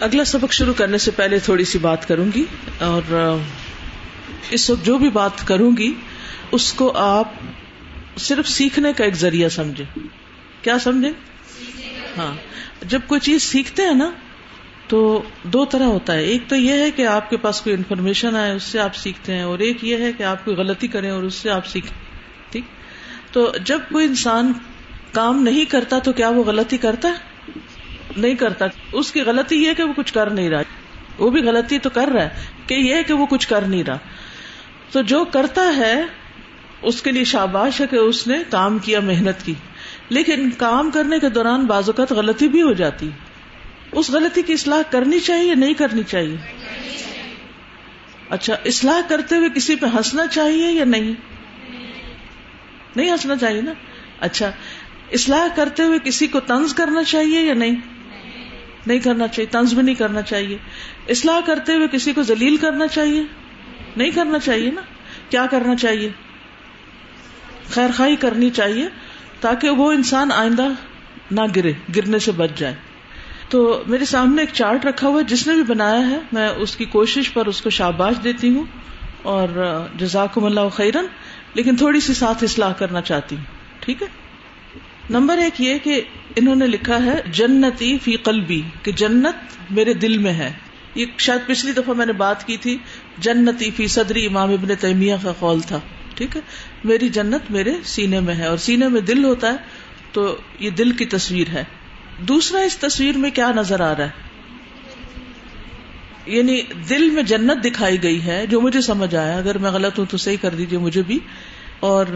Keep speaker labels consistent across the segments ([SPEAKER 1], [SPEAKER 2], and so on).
[SPEAKER 1] اگلا سبق شروع کرنے سے پہلے تھوڑی سی بات کروں گی اور اس وقت جو بھی بات کروں گی، اس کو آپ صرف سیکھنے کا ایک ذریعہ سمجھے کیا سمجھے ہاں۔ جب کوئی چیز سیکھتے ہیں نا، تو دو طرح ہوتا ہے۔ ایک تو یہ ہے کہ آپ کے پاس کوئی انفارمیشن آئے، اس سے آپ سیکھتے ہیں، اور ایک یہ ہے کہ آپ کوئی غلطی کریں اور اس سے آپ سیکھیں۔ ٹھیک؟ تو جب کوئی انسان کام نہیں کرتا، تو کیا وہ غلطی کرتا ہے؟ نہیں کرتا۔ اس کی غلطی یہ کہ وہ کچھ کر نہیں رہا۔ وہ بھی غلطی تو کر رہا ہے کہ یہ کہ وہ کچھ کر نہیں رہا۔ تو جو کرتا ہے، اس کے لیے شاباش ہے کہ اس نے کام کیا، محنت کی۔ لیکن کام کرنے کے دوران بعض اوقات غلطی بھی ہو جاتی۔ اس غلطی کی اصلاح کرنی چاہیے یا نہیں کرنی چاہیے؟ اچھا اصلاح کرتے ہوئے کسی پہ ہنسنا چاہیے یا نہیں؟ نہیں ہنسنا چاہیے نا۔ اچھا اصلاح کرتے ہوئے کسی کو تنز کرنا چاہیے یا نہیں؟ نہیں کرنا چاہیے طنز بھی نہیں کرنا چاہیے۔ اصلاح کرتے ہوئے کسی کو ذلیل کرنا چاہیے؟ نہیں کرنا چاہیے نا۔ کیا کرنا چاہیے؟ خیر خائی کرنی چاہیے تاکہ وہ انسان آئندہ نہ گرے، گرنے سے بچ جائے۔ تو میرے سامنے ایک چارٹ رکھا ہوا ہے، جس نے بھی بنایا ہے۔ میں اس کی کوشش پر اس کو شاباش دیتی ہوں اور جزاکم اللہ خیرن لیکن تھوڑی سی ساتھ اصلاح کرنا چاہتی ہوں۔ ٹھیک ہے؟ نمبر ایک یہ کہ انہوں نے لکھا ہے جنتی فی قلبی کہ جنت میرے دل میں ہے۔ یہ شاید پچھلی دفعہ میں نے بات کی تھی، جنتی فی صدری امام ابن تیمیہ کا قول تھا۔ ٹھیک ہے؟ میری جنت میرے سینے میں ہے اور سینے میں دل ہوتا ہے تو یہ دل کی تصویر ہے۔ دوسرا، اس تصویر میں کیا نظر آ رہا ہے؟ یعنی دل میں جنت دکھائی گئی ہے جو مجھے سمجھ آیا، اگر میں غلط ہوں تو صحیح کر دیجیے مجھے بھی۔ اور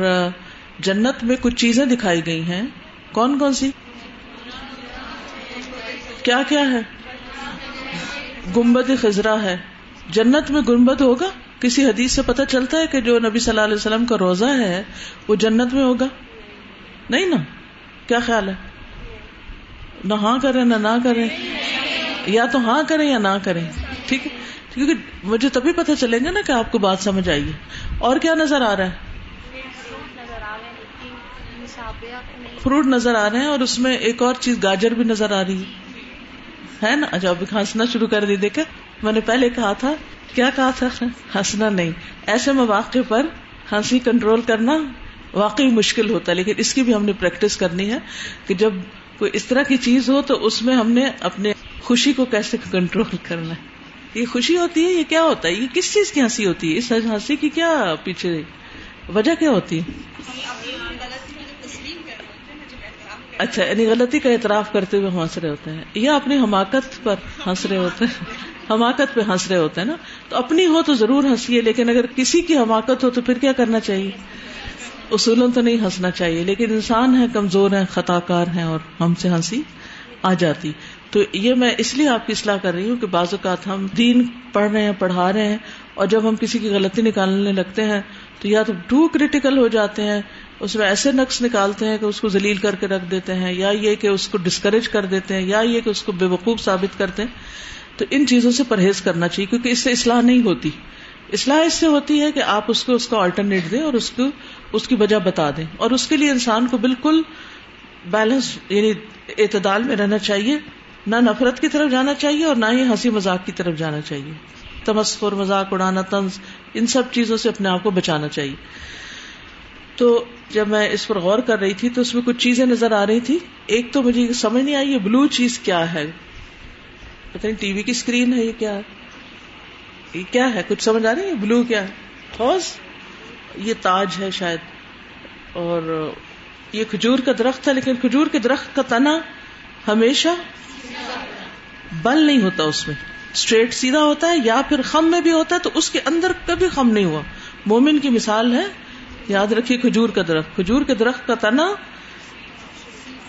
[SPEAKER 1] جنت میں کچھ چیزیں دکھائی گئی ہیں کون کون سی کیا کیا ہے گمبد خزرا ہے جنت میں گنبد ہوگا کسی حدیث سے پتہ چلتا ہے کہ جو نبی صلی اللہ علیہ وسلم کا روزہ ہے وہ جنت میں ہوگا نہیں نا کیا خیال ہے نہ ہاں کریں نہ نہ کریں یا تو ہاں کریں یا نہ کریں ٹھیک ہے کیونکہ مجھے تبھی پتہ چلیں گے نا کہ آپ کو بات سمجھ آئیے اور کیا نظر آ رہا ہے فروٹ نظر آ رہے ہیں اور اس میں ایک اور چیز، گاجر بھی نظر آ رہی ہے۔ نا؟ اچھا ابھی ہنسنا شروع کر دی۔ دیکھا میں نے پہلے کہا تھا، کیا کہا تھا؟ ہنسنا نہیں۔ ایسے مواقع پر ہنسی کنٹرول کرنا واقعی مشکل ہوتا ہے، لیکن اس کی بھی ہم نے پریکٹس کرنی ہے کہ جب کوئی اس طرح کی چیز ہو تو اس میں ہم نے اپنے خوشی کو کیسے کنٹرول کرنا ہے۔ یہ خوشی ہوتی ہے، یہ کیا ہوتا ہے؟ یہ کس چیز کی ہنسی ہوتی ہے؟ اس ہنسی کی کیا پیچھے وجہ کیا ہوتی ہے؟ اچھا یعنی غلطی کا اعتراف کرتے ہوئے ہنس رہے ہوتے ہیں، یا اپنی حماقت پر ہنس رہے ہوتے ہیں؟ حماقت پہ ہنس رہے ہوتے ہیں نا؟ تو اپنی ہو تو ضرور ہنسی لیکن اگر کسی کی حماقت ہو تو پھر کیا کرنا چاہیے؟ اصولوں تو نہیں ہنسنا چاہیے، لیکن انسان ہے، کمزور ہے خطا کار ہے اور ہم سے ہنسی آ جاتی۔ تو یہ میں اس لیے آپ کی اصلاح کر رہی ہوں کہ بعض اوقات ہم دین پڑھ رہے ہیں، پڑھا رہے ہیں، اور جب ہم کسی کی غلطی نکالنے لگتے ہیں تو یا تو ٹو کریٹیکل ہو جاتے ہیں اس میں ایسے نقص نکالتے ہیں کہ اس کو ذلیل کر کے رکھ دیتے ہیں، یا یہ کہ اس کو ڈسکریج کر دیتے ہیں، یا یہ کہ اس کو بے وقوف ثابت کرتے ہیں۔ تو ان چیزوں سے پرہیز کرنا چاہیے، کیونکہ اس سے اصلاح نہیں ہوتی۔ اصلاح اس سے ہوتی ہے کہ آپ اس کو، اس کا آلٹرنیٹ دیں اور اس کو، اس کی وجہ بتا دیں۔ اور اس کے لیے انسان کو بالکل بیلنس یعنی اعتدال میں رہنا چاہیے۔ نہ نفرت کی طرف جانا چاہیے اور نہ ہی ہنسی مذاق کی طرف جانا چاہیے۔ تمسخر، مذاق، اڑانا، طنز، ان سب چیزوں سے اپنے آپ کو بچانا چاہیے۔ تو جب میں اس پر غور کر رہی تھی تو اس میں کچھ چیزیں نظر آ رہی تھی۔ ایک تو مجھے سمجھ نہیں آئی یہ بلو چیز کیا ہے۔ پتہ نہیں ٹی وی کی اسکرین ہے یہ کیا ہے۔ یہ کیا ہے؟ کچھ سمجھ آ رہی ہے؟ بلو کیا ہے؟ یہ تاج ہے شاید۔ اور یہ کھجور کا درخت ہے، لیکن کھجور کے درخت کا تنا ہمیشہ بل نہیں ہوتا اس میں۔ اسٹریٹ سیدھا ہوتا ہے یا پھر خم میں بھی ہوتا ہے تو اس کے اندر کبھی خم نہیں ہوا۔ مومن کی مثال ہے یاد رکھیے کھجور کا درخت۔ کھجور کے درخت کا تنا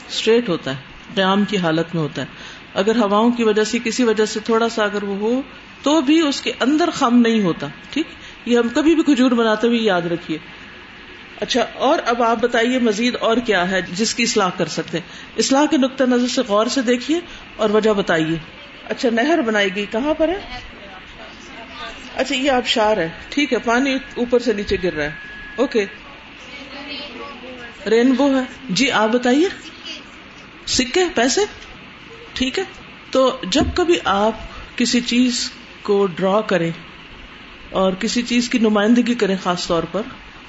[SPEAKER 1] اسٹریٹ ہوتا ہے، قیام کی حالت میں ہوتا ہے۔ اگر ہواؤں کی وجہ سے، کسی وجہ سے تھوڑا سا اگر وہ ہو، تو بھی اس کے اندر خم نہیں ہوتا، ٹھیک؟ یہ ہم کبھی بھی کھجور بناتے ہوئے یاد رکھیے۔ اچھا اور اب آپ بتائیے مزید اور کیا ہے جس کی اصلاح کر سکتے اصلاح کے نقطۂ نظر سے غور سے دیکھیے اور وجہ بتائیے۔ اچھا نہر بنائی گئی، کہاں پر ہے؟ اچھا یہ آبشار ہے، ٹھیک ہے، پانی اوپر سے نیچے گر رہا ہے۔ اوکے۔ رینبو ہے۔ جی آپ بتائیے۔ سکے، پیسے؟ ٹھیک ہے۔ تو جب کبھی آپ کسی چیز کو ڈرا کریں اور کسی چیز کی نمائندگی کریں خاص طور پر،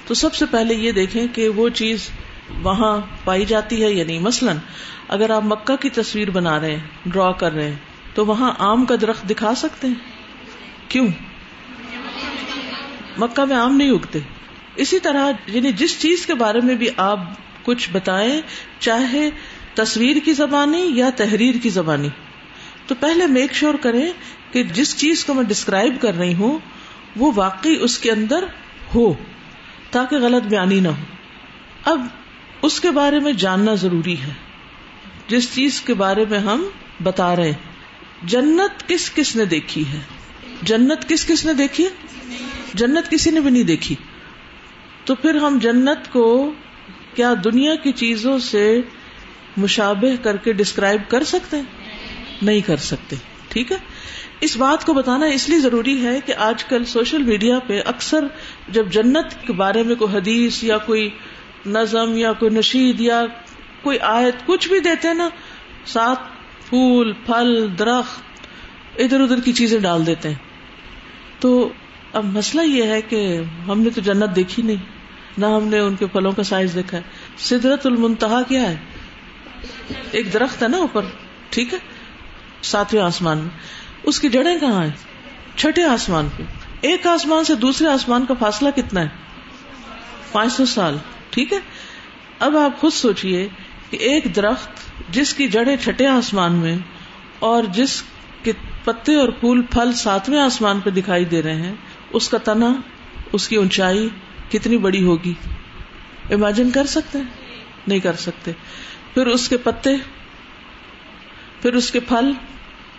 [SPEAKER 1] تو سب سے پہلے یہ دیکھیں کہ وہ چیز وہاں پائی جاتی ہے یا نہیں۔ مثلاً، اگر آپ مکہ کی تصویر بنا رہے ہیں، ڈرا کر رہے ہیں، تو وہاں آم کا درخت دکھا سکتے ہیں؟ کیوں؟ مکہ میں آم نہیں اگتے۔ اسی طرح یعنی جس چیز کے بارے میں بھی آپ کچھ بتائیں، چاہے تصویر کی زبانی یا تحریر کی زبانی۔ تو پہلے میک شور کریں کہ جس چیز کو میں ڈسکرائب کر رہی ہوں، وہ واقعی اس کے اندر ہو، تاکہ غلط بیانی نہ ہو۔ اب اس کے بارے میں جاننا ضروری ہے۔ جس چیز کے بارے میں ہم بتا رہے ہیں۔ جنت کس کس نے دیکھی ہے؟ جنت کس کس نے دیکھی؟ جنت کسی نے بھی نہیں دیکھی۔ تو پھر ہم جنت کو کیا دنیا کی چیزوں سے مشابہ کر کے ڈسکرائب کر سکتے نہیں کر سکتے۔ ٹھیک ہے؟ اس بات کو بتانا اس لیے ضروری ہے کہ آج کل سوشل میڈیا پہ اکثر جب جنت کے بارے میں کوئی حدیث یا کوئی نظم یا کوئی نشید یا کوئی آیت کچھ بھی دیتے ہیں نا ساتھ پھول، پھل، درخت، ادھر ادھر کی چیزیں ڈال دیتے ہیں۔ تو اب مسئلہ یہ ہے کہ ہم نے تو جنت دیکھی نہیں۔ نہ ہم نے ان کے پھلوں کا سائز دیکھا ہے۔ سدرت المنتہا کیا ہے؟ ایک درخت ہے نا اوپر، ٹھیک ہے؟ ساتویں آسمان میں۔ اس کی جڑیں کہاں ہیں؟ چھٹے آسمان پہ ایک آسمان سے دوسرے آسمان کا فاصلہ کتنا ہے؟ پانچ سو سال، ٹھیک ہے؟ اب آپ خود سوچئے کہ ایک درخت جس کی جڑیں چھٹے آسمان میں اور جس کے پتے اور پھول پھل ساتویں آسمان پہ دکھائی دے رہے ہیں، اس کا تنا، اس کی اونچائی کتنی بڑی ہوگی؟ امیجن کر سکتے نہیں کر سکتے۔ پھر اس کے پتے، پھر اس کے پھل،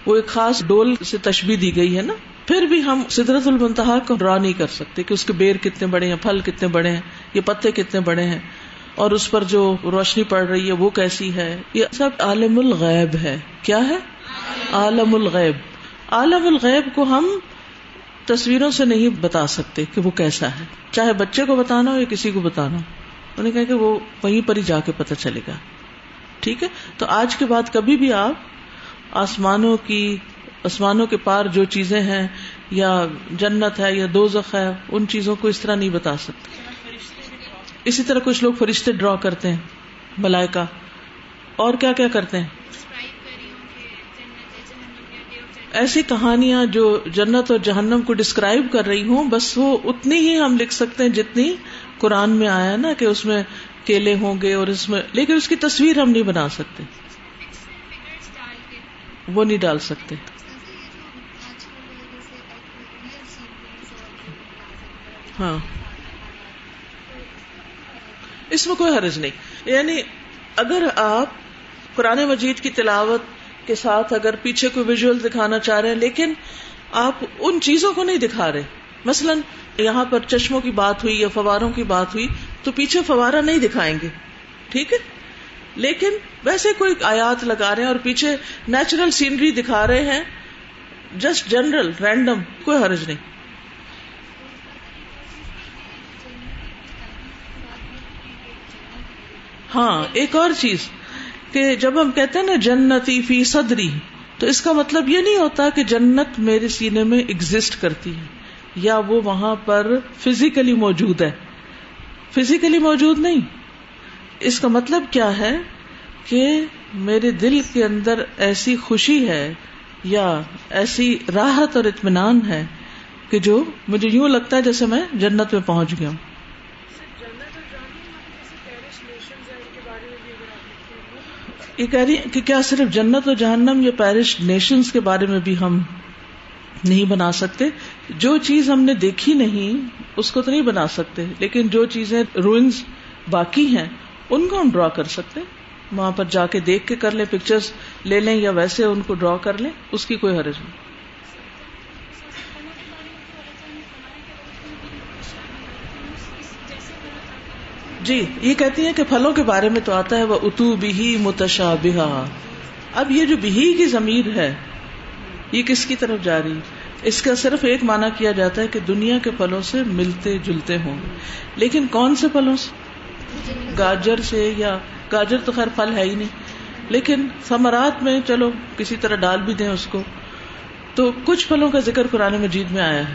[SPEAKER 1] وہ ایک خاص ڈول سے تشبیح دی گئی ہے نا؟ پھر بھی ہم سدرت المنتہا کو ڈرا نہیں کر سکتے کہ اس کے بیر کتنے بڑے ہیں، پھل کتنے بڑے ہیں، یہ پتے کتنے بڑے ہیں۔ اور اس پر جو روشنی پڑ رہی ہے، وہ کیسی ہے؟ یہ سب عالم الغیب ہے۔ کیا ہے؟ عالم الغیب۔ عالم الغیب کو ہم تصویروں سے نہیں بتا سکتے کہ وہ کیسا ہے۔ چاہے بچے کو بتانا ہو یا کسی کو بتانا ہو۔ انہیں کہا کہ وہ وہیں پر ہی جا کے پتہ چلے گا۔ ٹھیک ہے؟ تو آج کے بعد کبھی بھی آپ آسمانوں کی، آسمانوں کے پار جو چیزیں ہیں یا جنت ہے یا دوزخ ہے، ان چیزوں کو اس طرح نہیں بتا سکتے۔ اسی طرح کچھ لوگ فرشتے ڈرا کرتے ہیں ملائکا اور کیا کیا کرتے ہیں؟ ایسی کہانیاں جو جنت اور جہنم کو ڈسکرائب کر رہی ہوں، بس وہ اتنی ہی ہم لکھ سکتے ہیں جتنی قرآن میں آیا نا کہ اس میں کیلے ہوں گے اور اس میں، لیکن اس کی تصویر ہم نہیں بنا سکتے۔ وہ نہیں ڈال سکتے۔ ہاں۔ اس میں کوئی حرج نہیں۔ یعنی اگر آپ قرآن مجید کی تلاوت کے ساتھ اگر پیچھے کوئی ویژل دکھانا چاہ رہے ہیں، لیکن آپ ان چیزوں کو نہیں دکھا رہے۔ مثلاً، یہاں پر چشموں کی بات ہوئی یا فواروں کی بات ہوئی، تو پیچھے فوارا نہیں دکھائیں گے۔ ٹھیک ہے؟ لیکن ویسے کوئی آیات لگا رہے ہیں اور پیچھے نیچرل سینری دکھا رہے ہیں جسٹ جنرل رینڈم کوئی حرج نہیں۔ ہاں ایک اور چیز۔ کہ جب ہم کہتے ہیں نا جنتی فی صدری، تو اس کا مطلب یہ نہیں ہوتا کہ جنت میرے سینے میں ایگزٹ کرتی ہے، یا وہ وہاں پر فزیکلی موجود ہے۔ فزیکلی موجود نہیں۔ اس کا مطلب کیا ہے کہ میرے دل کے اندر ایسی خوشی ہے یا ایسی راحت اور اطمینان ہے کہ جو مجھے یوں لگتا ہے جیسے میں جنت میں پہنچ گیا ہوں۔ یہ کہہ رہی کہ کیا صرف جنت و جہنم یا پیرش نیشنز کے بارے میں بھی ہم نہیں بنا سکتے؟ جو چیز ہم نے دیکھی نہیں، اس کو تو نہیں بنا سکتے۔ لیکن جو چیزیں روئنس باقی ہیں، ان کو ہم ڈرا کر سکتے وہاں پر جا کے دیکھ کے کر لیں پکچرز لے لیں یا ویسے ان کو ڈرا کر لیں، اس کی کوئی حرج نہیں۔ جی یہ کہتی ہیں کہ پھلوں کے بارے میں تو آتا ہے وہ اتو بھی متشا اب یہ جو بہی کی ضمیر ہے، یہ کس کی طرف جا رہی؟ اس کا صرف ایک مانا کیا جاتا ہے کہ دنیا کے پھلوں سے ملتے جلتے ہوں۔ گے لیکن کون سے پھلوں سے؟ گاجر سے، یا گاجر تو خیر پھل ہے ہی نہیں۔ لیکن ثمرات میں، چلو، کسی طرح ڈال بھی دیں اس کو۔ تو کچھ پھلوں کا ذکر قرآن مجید میں آیا ہے۔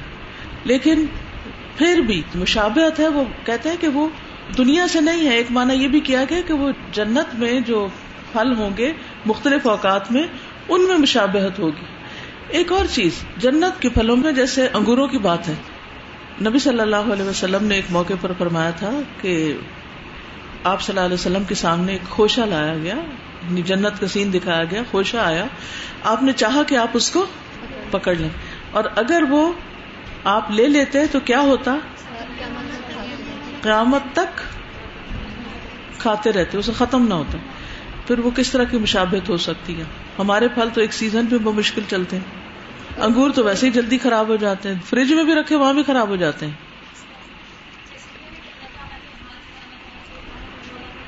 [SPEAKER 1] لیکن پھر بھی مشابہت ہے، وہ کہتے ہیں کہ وہ دنیا سے نہیں ہے، ایک معنی یہ بھی کیا گیا کہ وہ جنت میں جو پھل ہوں گے، مختلف اوقات میں، ان میں مشابہت ہوگی۔ ایک اور چیز، جنت کے پھلوں میں جیسے انگوروں کی بات ہے۔ نبی صلی اللہ علیہ وسلم نے ایک موقع پر فرمایا تھا کہ آپ صلی اللہ علیہ وسلم کے سامنے ایک خوشہ لایا گیا، جنت کا سین دکھایا گیا، خوشہ آیا۔ آپ نے چاہا کہ آپ اس کو پکڑ لیں۔ اور اگر وہ آپ لے لیتے تو کیا ہوتا؟ قیامت تک کھاتے رہتے اسے ختم نہ ہوتا۔ پھر وہ کس طرح کی مشابت ہو سکتی ہے؟ ہمارے پھل تو ایک سیزن پہ بہت مشکل چلتے ہیں۔ انگور تو ویسے ہی جلدی خراب ہو جاتے ہیں۔ فریج میں بھی رکھے، وہاں بھی خراب ہو جاتے ہیں۔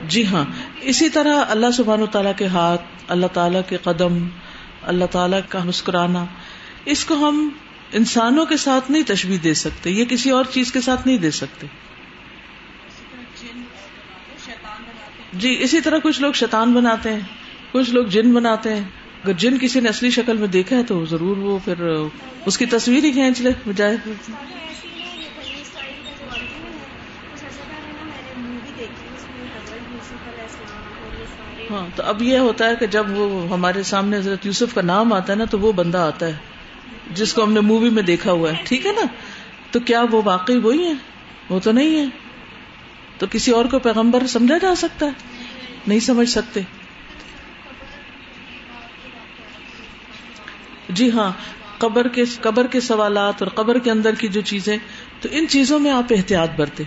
[SPEAKER 1] جی ہاں اسی طرح اللہ سبحان و تعالیٰ کے ہاتھ، اللہ تعالیٰ کے قدم، اللہ تعالیٰ کا مسکرانا، اس کو ہم انسانوں کے ساتھ نہیں تشبیح دے سکتے، یہ کسی اور چیز کے ساتھ نہیں دے سکتے۔ جی اسی طرح کچھ لوگ شیطان بناتے ہیں کچھ لوگ جن بناتے ہیں۔ اگر جن کسی نے اصلی شکل میں دیکھا ہے تو ضرور وہ پھر اس کی تصویر ہی کھینچ لے بجائے ہاں تو اب یہ ہوتا ہے کہ جب وہ ہمارے سامنے حضرت یوسف کا نام آتا ہے نا تو وہ بندہ آتا ہے جس کو ہم نے مووی میں دیکھا ہوا ہے ٹھیک ہے نا؟ تو کیا وہ واقعی وہی ہے؟ وہ تو نہیں ہے۔ تو کسی اور کو پیغمبر سمجھا جا سکتا ہے؟ نہیں سمجھ سکتے۔ جی ہاں قبر کے قبر کے سوالات اور قبر کے اندر کی جو چیزیں، تو ان چیزوں میں آپ احتیاط برتے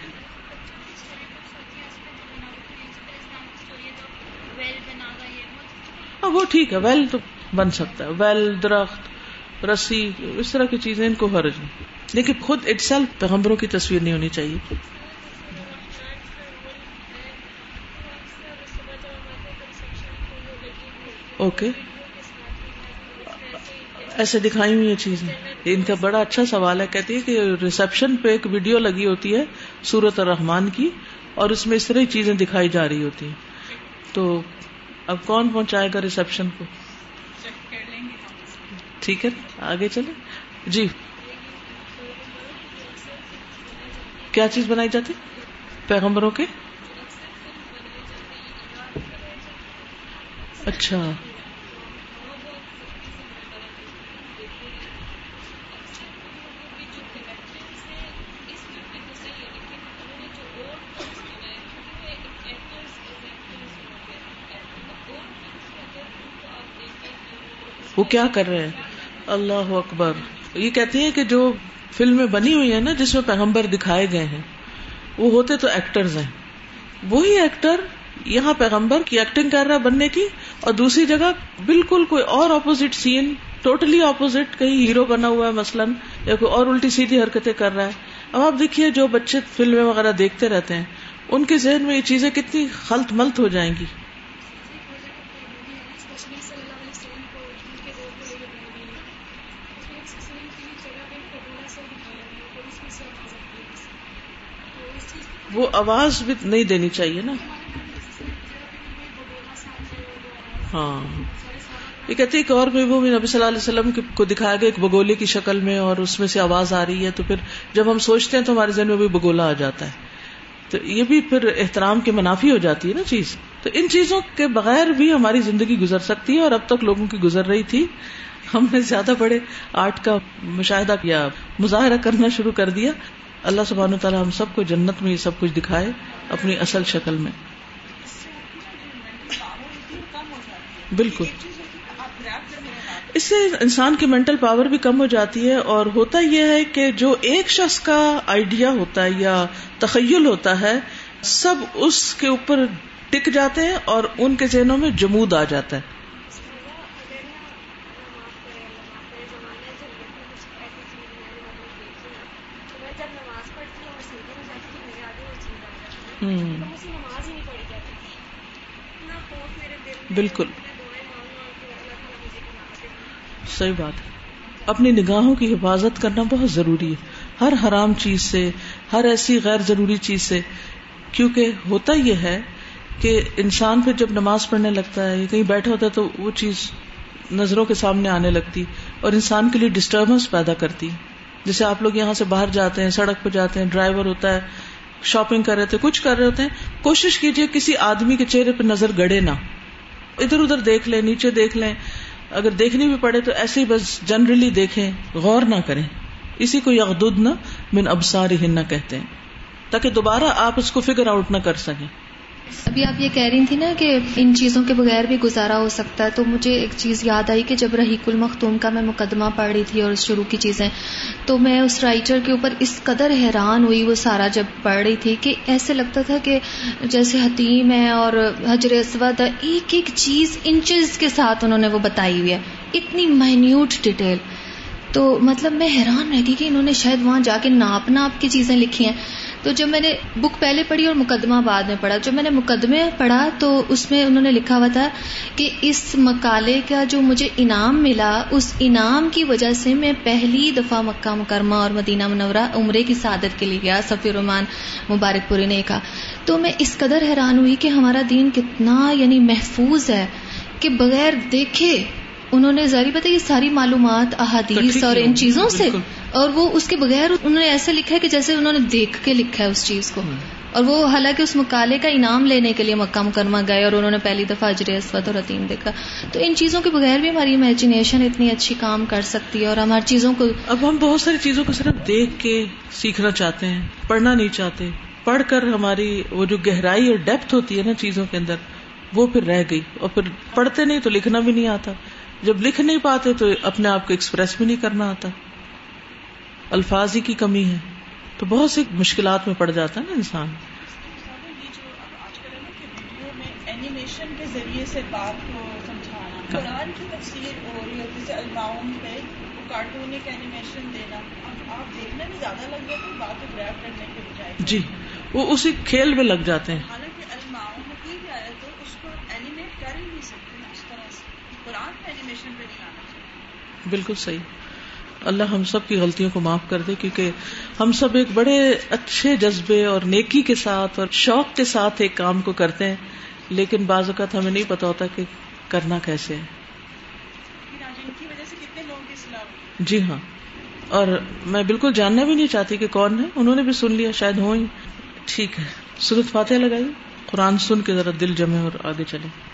[SPEAKER 1] ہاں وہ ٹھیک ہے ویل تو بن سکتا ہے۔ ویل درخت، رسی، اس طرح کی چیزیں، ان کو حرج نہیں۔ لیکن خود اٹ سیلف پیغمبروں کی تصویر نہیں ہونی چاہیے۔ اوکے ایسے دکھائی ہوئی یہ چیزیں۔ ان کا بڑا اچھا سوال ہے۔ کہتی ہے کہ ریسپشن پہ ایک ویڈیو لگی ہوتی ہے سورت الرحمان کی اور اس میں اس طرح چیزیں دکھائی جا رہی ہوتی ہیں۔ تو اب کون پہنچائے گا ریسپشن کو؟ ٹھیک ہے، آگے چلے جی۔ کیا چیز بنائی جاتی؟ پیغمبروں کے؟ اچھا۔ وہ کیا کر رہے ہیں؟ اللہ اکبر۔ یہ کہتے ہیں کہ جو فلمیں بنی ہوئی ہیں نا، جس میں پیغمبر دکھائے گئے ہیں، وہ ہوتے تو ایکٹرز ہیں۔ وہی ایکٹر یہاں پیغمبر کی ایکٹنگ کر رہا ہے بننے کی، اور دوسری جگہ بالکل کوئی اور اپوزٹ سین ٹوٹلی اپوزٹ کہیں ہیرو بنا ہوا ہے مثلاً، یا کوئی اور الٹی سیدھی حرکتیں کر رہا ہے۔ اب آپ دیکھیے جو بچے فلمیں وغیرہ دیکھتے رہتے ہیں، ان کے ذہن میں یہ چیزیں کتنی خلط ملت ہو جائیں گی۔ وہ آواز بھی نہیں دینی چاہیے نا۔ ہاں۔ یہ کہتے ایک اور محبوب نبی صلی اللہ علیہ وسلم کو دکھایا گیا ایک بگولے کی شکل میں اور اس میں سے آواز آ رہی ہے، تو پھر جب ہم سوچتے ہیں تو ہمارے ذہن میں بھی بگولا آ جاتا ہے۔ تو یہ بھی پھر احترام کے منافی ہو جاتی ہے نا چیز۔ تو ان چیزوں کے بغیر بھی ہماری زندگی گزر سکتی ہے اور اب تک لوگوں کی گزر رہی تھی۔ ہم نے زیادہ بڑے آرٹ کا مشاہدہ کیا مظاہرہ کرنا شروع کر دیا۔ اللہ سبحانہ تعالیٰ ہم سب کو جنت میں یہ سب کچھ دکھائے اپنی اصل شکل میں۔ بالکل۔ اس سے انسان کی مینٹل پاور بھی کم ہو جاتی ہے اور ہوتا یہ ہے کہ جو ایک شخص کا آئیڈیا ہوتا ہے یا تخیل ہوتا ہے، سب اس کے اوپر ٹک جاتے ہیں اور ان کے ذہنوں میں جمود آ جاتا ہے۔ بالکل۔ صحیح بات۔ ہے اپنی نگاہوں کی حفاظت کرنا بہت ضروری ہے۔ ہر حرام چیز سے، ہر ایسی غیر ضروری چیز سے۔ کیونکہ ہوتا یہ ہے کہ انسان پھر جب نماز پڑھنے لگتا ہے یا کہیں بیٹھا ہوتا ہے تو وہ چیز نظروں کے سامنے آنے لگتی اور انسان کے لیے ڈسٹربنس پیدا کرتی۔ جیسے آپ لوگ یہاں سے باہر جاتے ہیں، سڑک پہ جاتے ہیں ڈرائیور ہوتا ہے شاپنگ کر رہے تھے کچھ کر رہے ہوتے ہیں۔ کوشش کیجیے کسی آدمی کے چہرے پہ نظر گڑے نہ۔ ادھر ادھر دیکھ لیں، نیچے دیکھ لیں۔ اگر دیکھنی بھی پڑے تو ایسے ہی بس جنرلی دیکھیں، غور نہ کریں۔ اسی کو یغدد نہ من ابسار ہن کہتے ہیں، تاکہ دوبارہ آپ اس کو فگر آؤٹ نہ کر سکیں۔
[SPEAKER 2] ابھی آپ یہ کہہ رہی تھی نا کہ ان چیزوں کے بغیر بھی گزارا ہو سکتا ہے، تو مجھے ایک چیز یاد آئی کہ جب رحیق المختوم کا میں مقدمہ پڑھ رہی تھی اور شروع کی چیزیں، تو میں اس رائٹر کے اوپر اس قدر حیران ہوئی، وہ سارا جب پڑھ رہی تھی کہ ایسے لگتا تھا کہ جیسے حتیم ہے اور حجر اسود ایک ایک چیز انچز کے ساتھ انہوں نے وہ بتائی ہوئی ہے۔ اتنی مائنیوٹ ڈیٹیل تو مطلب میں حیران رہتی کہ انہوں نے شاید وہاں جا کے ناپ ناپ کی چیزیں لکھی ہیں۔ تو جب میں نے بک پہلے پڑھی اور مقدمہ بعد میں پڑھا، جب میں نے مقدمے پڑھا تو اس میں انہوں نے لکھا ہوا تھا کہ اس مکالے کا جو مجھے انعام ملا، اس انعام کی وجہ سے میں پہلی دفعہ مکہ مکرمہ اور مدینہ منورہ عمرے کی سعادت کے لیے گیا سفیر رحمان مبارک پوری نے کہا۔ تو میں اس قدر حیران ہوئی کہ ہمارا دین کتنا یعنی محفوظ ہے کہ بغیر دیکھے انہوں نے ظاہر پتہ یہ ساری معلومات احادیث اور ان چیزوں سے اور وہ اس کے بغیر انہوں نے ایسے لکھا ہے کہ جیسے انہوں نے دیکھ کے لکھا ہے اس چیز کو۔ اور وہ حالانکہ اس مکالے کا انعام لینے کے لیے مکہ مکرمہ گئے اور انہوں نے پہلی دفعہ اجر اسود اور عطیم دیکھا۔ تو ان چیزوں کے بغیر بھی ہماری امیجنیشن اتنی اچھی کام کر سکتی ہے اور ہماری چیزوں کو
[SPEAKER 1] اب ہم بہت ساری چیزوں کو صرف دیکھ کے سیکھنا چاہتے ہیں پڑھنا نہیں چاہتے۔ پڑھ کر ہماری وہ جو گہرائی اور ڈیپتھ ہوتی ہے نا چیزوں کے اندر وہ پھر رہ گئی۔ اور پھر پڑھتے نہیں تو لکھنا بھی نہیں آتا۔ جب لکھ نہیں پاتے تو اپنے آپ کو ایکسپریس بھی نہیں کرنا آتا۔ الفاظ ہی کی کمی ہے۔ تو بہت سی مشکلات میں پڑ جاتا ہے نا انسان۔
[SPEAKER 3] اینیمیشن کے ذریعے سے بات کو سمجھانا۔ قرآن کی تفصیل ہو رہی ہے جیسے الماؤن پہ کارٹونک اینیمیشن دینا۔ آپ دیکھنے میں زیادہ لگ جاتے ہیں بات کو گریب کرنے کے بجائے۔
[SPEAKER 1] جی وہ اسی کھیل میں لگ جاتے ہیں
[SPEAKER 3] حالانکہ الماؤن میں کوئی بھی آئے تو اس کو اینیمیٹ کر ہی نہیں سکتے اس طرح پہ نہیں آنا چاہیے
[SPEAKER 1] بالکل صحیح۔ اللہ ہم سب کی غلطیوں کو معاف کر دے کیونکہ ہم سب ایک بڑے اچھے جذبے اور نیکی کے ساتھ اور شوق کے ساتھ ایک کام کو کرتے ہیں لیکن بعض اوقات ہمیں نہیں پتا ہوتا کہ کرنا کیسے ہے۔ جی ہاں۔ اور میں بالکل جاننا بھی نہیں چاہتی کہ کون ہے۔ انہوں نے بھی سن لیا شاید ہو ہی۔ ٹھیک ہے۔ سورت فاتح لگائی قرآن سن کے ذرا دل جمے اور آگے چلے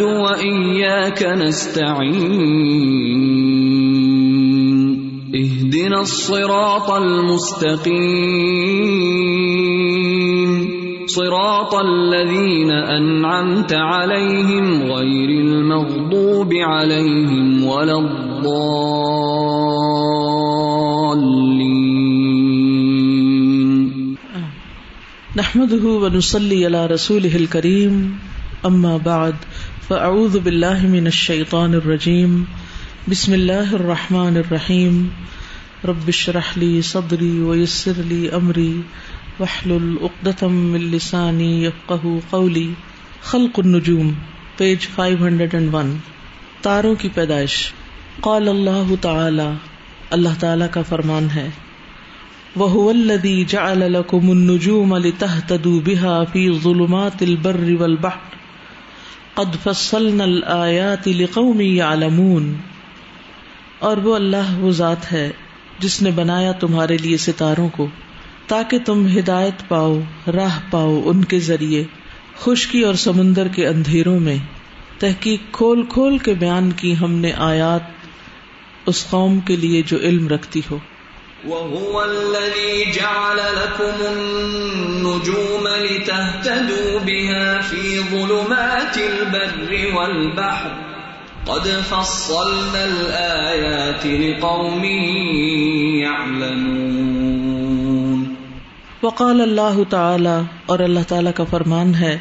[SPEAKER 4] و ایاک نستعین اهدنا الصراط المستقیم صراط الذين أنعمت عليهم غير المغضوب عليهم ولا الضالين.
[SPEAKER 1] نحمده ونصلي على رسوله الكريم. اما بعد. فاعوذ بالله من الشيطان الرجيم بسم الله الرحمن الرحيم رب اشرح لي صدري ويسر لي امري واحلل عقدة من لساني يفقهوا قولي خلق النجوم پیج 501 تاروں کی پیدائش قال اللہ تعالی اللہ تعالی کا فرمان ہے وهو الذي جعل لكم النجوم لتهتدوا بها في ظلمات البر والبحر قد فصلنا الآيات لقوم يعلمون۔ اور وہ اللہ وہ ذات ہے جس نے بنایا تمہارے لیے ستاروں کو، تاکہ تم ہدایت پاؤ، راہ پاؤ ان کے ذریعے، خشکی اور سمندر کے اندھیروں میں۔ تحقیق کھول کھول کے بیان کی ہم نے آیات، اس قوم کے لیے جو علم رکھتی ہو۔
[SPEAKER 4] وهو الذي جعل لكم النجوم لتهتدوا بها في ظلمات البر والبحر. قد فصلنا الآيات لقوم يعلمون.
[SPEAKER 1] وقال اللہ تعالی، اور اللہ تعالی کا فرمان ہے،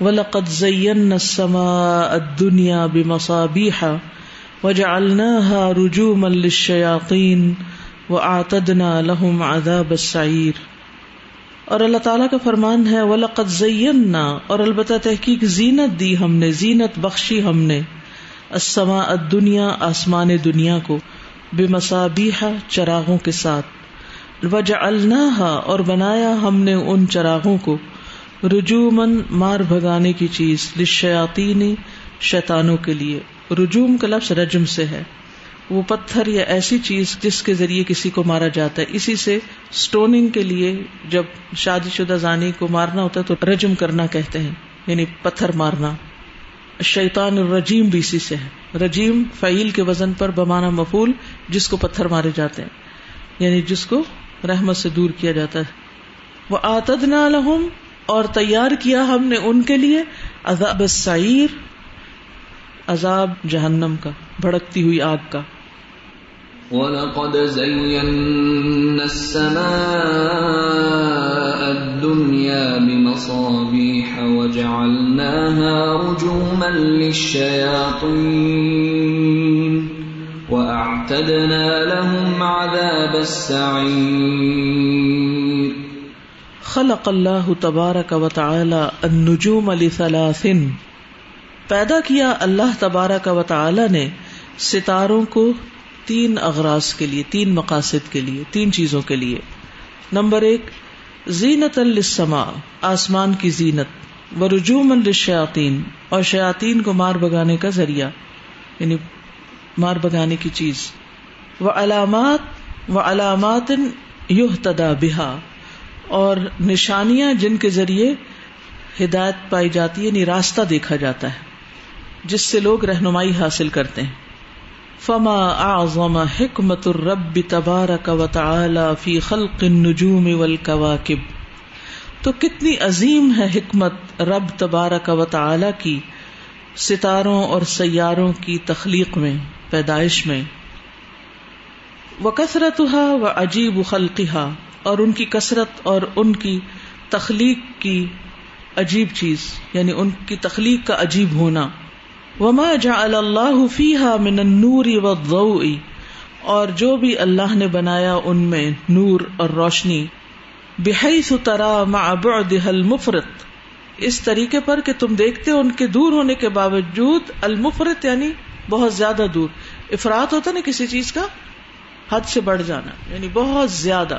[SPEAKER 1] ولقد زينا السماء الدنيا بمصابيح وجعلناها رجوما للشياطين وأعتدنا لهم عذاب السعير۔ اور اللہ تعالیٰ کا فرمان ہے، ولقد زینا اور البتہ تحقیق زینت دی ہم نے، زینت بخشی ہم نے۔ السماء الدنیا آسمان دنیا کو بے مسابیحا چراغوں کے ساتھ۔ وجعلناها، اور بنایا ہم نے ان چراغوں کو۔ رجومن مار بھگانے کی چیز لشیاطین شیطانوں کے لیے۔ رجوم کا لفظ رجم سے ہے۔ وہ پتھر یا ایسی چیز جس کے ذریعے کسی کو مارا جاتا ہے۔ اسی سے اسٹوننگ کے لیے جب شادی شدہ زانی کو مارنا ہوتا ہے تو رجم کرنا کہتے ہیں یعنی پتھر مارنا۔ شیطان الرجیم بھی اسی سے ہے۔ رجیم فعیل کے وزن پر بمانا مفول جس کو پتھر مارے جاتے ہیں یعنی جس کو رحمت سے دور کیا جاتا ہے۔ وہ آتد لہم اور تیار کیا ہم نے ان کے لیے۔ عذاب السعیر، عذاب جہنم کا، بھڑکتی ہوئی آگ کا۔
[SPEAKER 4] وَلَقَدْ زَيَّنَّا السَّمَاءَ الدُّنْيَا بِمَصَابِيحَ وَجَعَلْنَاهَا رُجُومًا لِلشَّيَاطِينِ وَأَعْتَدْنَا لَهُمْ عَذَابَ السَّعِيرِ
[SPEAKER 1] خلق اللہ تبارک و تعالی النجوم لثلاث پیدا کیا اللہ تبارک و تعالی نے ستاروں کو تین اغراض کے لیے، تین مقاصد کے لیے، تین چیزوں کے لیے۔ نمبر ایک زینت السما آسمان کی زینت و رجوم الشیاطین اور شیاطین کو مار بگانے کا ذریعہ یعنی مار بگانے کی چیز۔ وہ علامات و علامات یوہ تدا بہا اور نشانیاں جن کے ذریعے ہدایت پائی جاتی ہے یعنی راستہ دیکھا جاتا ہے، جس سے لوگ رہنمائی حاصل کرتے ہیں۔ فما اعظم حکمت الرب تبارک و تعالی فی خلق النجوم والکواکب تو کتنی عظیم ہے حکمت رب تبارک و تعالی کی ستاروں اور سیاروں کی تخلیق میں، پیدائش میں۔ وہ کثرت و عجیب خلقہ اور ان کی کثرت اور ان کی تخلیق کی عجیب چیز یعنی ان کی تخلیق کا عجیب ہونا۔ وما جعل اللہ فیحا من النور والضوء، اور جو بھی اللہ نے بنایا ان میں نور اور روشنی، بحیث ترا مع بعدها المفرط۔ اس طریقے پر کہ تم دیکھتے ان کے دور ہونے کے باوجود المفرط یعنی بہت زیادہ دور۔ افراد ہوتا نا کسی چیز کا، حد سے بڑھ جانا یعنی بہت زیادہ۔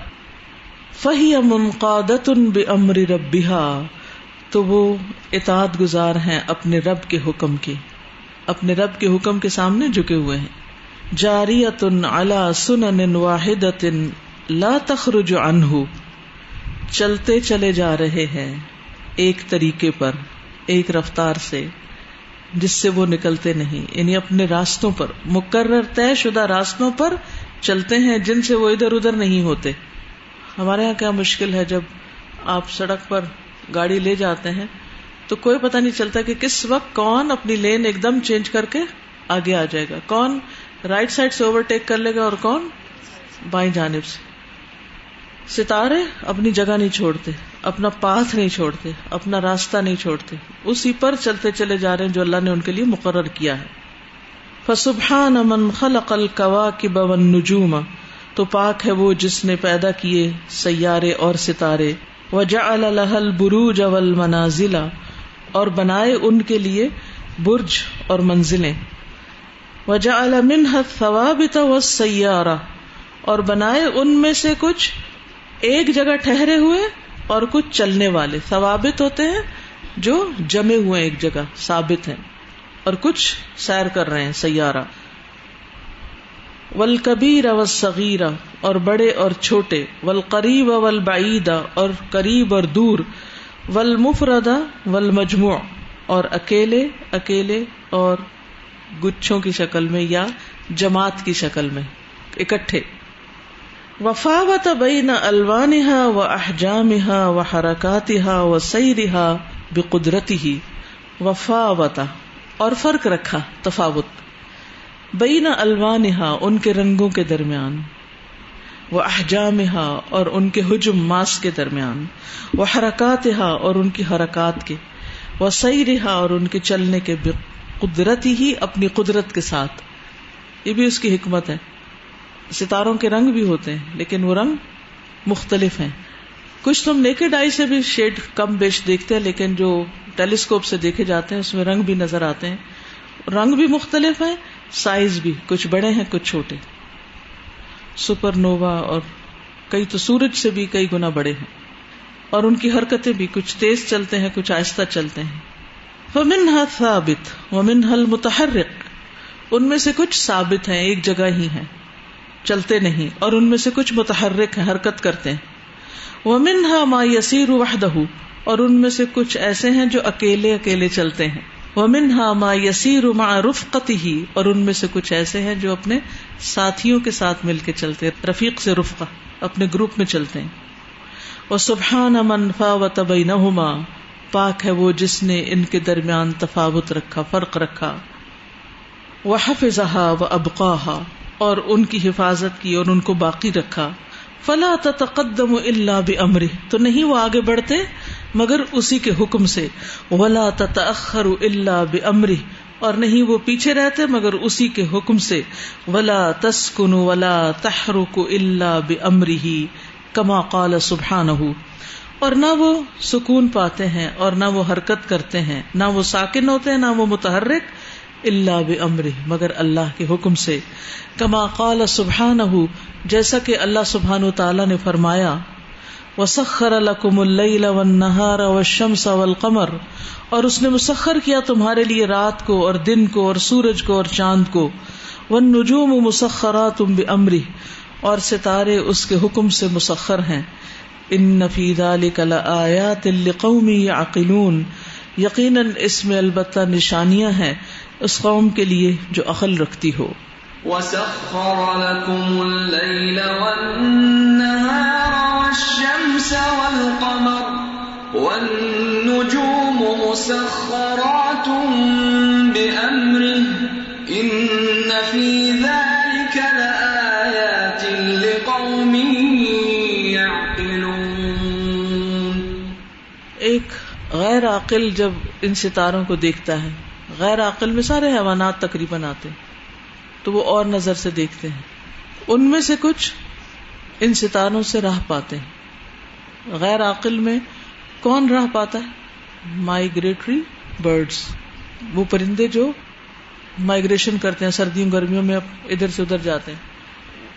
[SPEAKER 1] فہی منقادت بمر ربا تو وہ اطاعت گزار ہیں اپنے رب کے حکم کے اپنے رب کے حکم کے سامنے جھکے ہوئے ہیں۔ جاریت علا سنن واحد لا تخرج عنہ۔ چلتے چلے جا رہے ہیں ایک طریقے پر، ایک رفتار سے، جس سے وہ نکلتے نہیں۔ یعنی اپنے راستوں پر، مقرر طے شدہ راستوں پر چلتے ہیں جن سے وہ ادھر ادھر نہیں ہوتے۔ ہمارے یہاں کیا مشکل ہے جب آپ سڑک پر گاڑی لے جاتے ہیں تو کوئی پتہ نہیں چلتا کہ کس وقت کون اپنی لین ایک دم چینج کر کے آگے آ جائے گا۔ کون رائٹ سائڈ سے اوورٹیک کر لے گا اور کون بائیں جانب سے۔ ستارے اپنی جگہ نہیں چھوڑتے، اپنا پاتھ نہیں چھوڑتے، اپنا راستہ نہیں چھوڑتے۔ اسی پر چلتے چلے جا رہے ہیں جو اللہ نے ان کے لیے مقرر کیا ہے۔ فسبحان من خلق الكواكب والنجوم، تو پاک ہے وہ جس نے پیدا کیے سیارے اور ستارے۔ وجا الحل بروج اول منازلہ اور بنائے ان کے لیے برج اور منزلیں۔ وجا المن ثواب و سیارہ اور بنائے ان میں سے کچھ ایک جگہ ٹھہرے ہوئے اور کچھ چلنے والے۔ ثوابت ہوتے ہیں جو جمے ہوئے ایک جگہ، ثابت ہیں۔ اور کچھ سیر کر رہے ہیں، سیارہ۔ ول کبیر و صغیرہ اور بڑے اور چھوٹے۔ ول قریب ول اور قریب اور دور۔ ول مفردا ول مجموع اور اکیلے اکیلے اور گچھوں کی شکل میں یا جماعت کی شکل میں، اکٹھے۔ وفاوت بین الوانها و احجامها و حرکاتها و سیرها بقدرتی ہی وفاوتا اور فرق رکھا، تفاوت۔ بین الوان ان کے رنگوں کے درمیان۔ وہ احجام اور ان کے حجم ماس کے درمیان وہ حرکات اور ان کی حرکات کے وہ صحیح رہا اور ان کے چلنے کے قدرت ہی اپنی قدرت کے ساتھ۔ یہ بھی اس کی حکمت ہے۔ ستاروں کے رنگ بھی ہوتے ہیں، لیکن وہ رنگ مختلف ہیں۔ کچھ تو ہم نیکڈ آئی سے بھی شیڈ کم بیش دیکھتے ہیں، لیکن جو ٹیلیسکوپ سے دیکھے جاتے ہیں، اس میں رنگ بھی نظر آتے ہیں۔ رنگ بھی مختلف ہیں، سائز بھی، کچھ بڑے ہیں، کچھ چھوٹے۔ سپر نووا اور کئی تو سورج سے بھی کئی گنا بڑے ہیں۔ اور ان کی حرکتیں بھی کچھ تیز چلتے ہیں، کچھ آہستہ چلتے ہیں۔ ومن ثابت ومن حل متحرک ان میں سے کچھ ثابت ہیں، ایک جگہ ہی ہیں۔ چلتے نہیں، اور ان میں سے کچھ متحرک ہیں، حرکت کرتے ہیں۔ ومن ہا ما یسیر وحدہ اور ان میں سے کچھ ایسے ہیں جو اکیلے اکیلے چلتے ہیں۔ ومن ہا ما یسیر مع رفقتی اور ان میں سے کچھ ایسے ہیں جو اپنے ساتھیوں کے ساتھ مل کے چلتے رفیق سے رفقہ، اپنے گروپ میں چلتے ہیں۔ وہ سبحان منفا و طبی نہ پاک ہے وہ جس نے ان کے درمیان تفاوت رکھا، فرق رکھا۔ وہ حفظہ و ابقاہا، اور ان کی حفاظت کی اور ان کو باقی رکھا۔ فلا تقدم اللہ بمر تو نہیں وہ آگے بڑھتے؟ مگر اسی کے حکم سے، ولا تخر اللہ بمری اور نہیں وہ پیچھے رہتے مگر اسی کے حکم سے، ولا تسکن ولا تحرک اللہ بمری ہی کما قال سبحان اور نہ وہ سکون پاتے ہیں اور نہ وہ حرکت کرتے ہیں، نہ وہ ساکن ہوتے ہیں، نہ وہ متحرک۔ اللہ بمر مگر اللہ کے حکم سے۔ کما قال سبحان جیسا کہ اللہ سبحان تعالی نے فرمایا وسخر الکم اللہ والنہار والشمس والقمر اور اس نے مسخر کیا تمہارے لیے رات کو اور دن کو اور سورج کو اور چاند کو۔ والنجوم مسخرات بامرہ اور ستارے اس کے حکم سے مسخر ہیں۔ ان نفید آیات قومی عقلون یقیناً اس میں البتہ نشانیاں ہیں اس قوم کے لیے جو عقل رکھتی ہو۔
[SPEAKER 4] وسخر لكم الليل والنهار والشمس والقمر والنجوم مسخرات بأمره. إن في ذلك لآيات لقوم يعقلون.
[SPEAKER 1] ایک غیر عقل جب ان ستاروں کو دیکھتا ہے، غیر عقل میں سارے حیوانات تقریباً آتے تو وہ اور نظر سے دیکھتے ہیں۔ ان میں سے کچھ ان ستاروں سے راہ پاتے ہیں۔ غیر عقل میں کون راہ پاتا ہے؟ مائگریٹری برڈس وہ پرندے جو مائگریشن کرتے ہیں، سردیوں، گرمیوں میں ادھر سے ادھر جاتے ہیں۔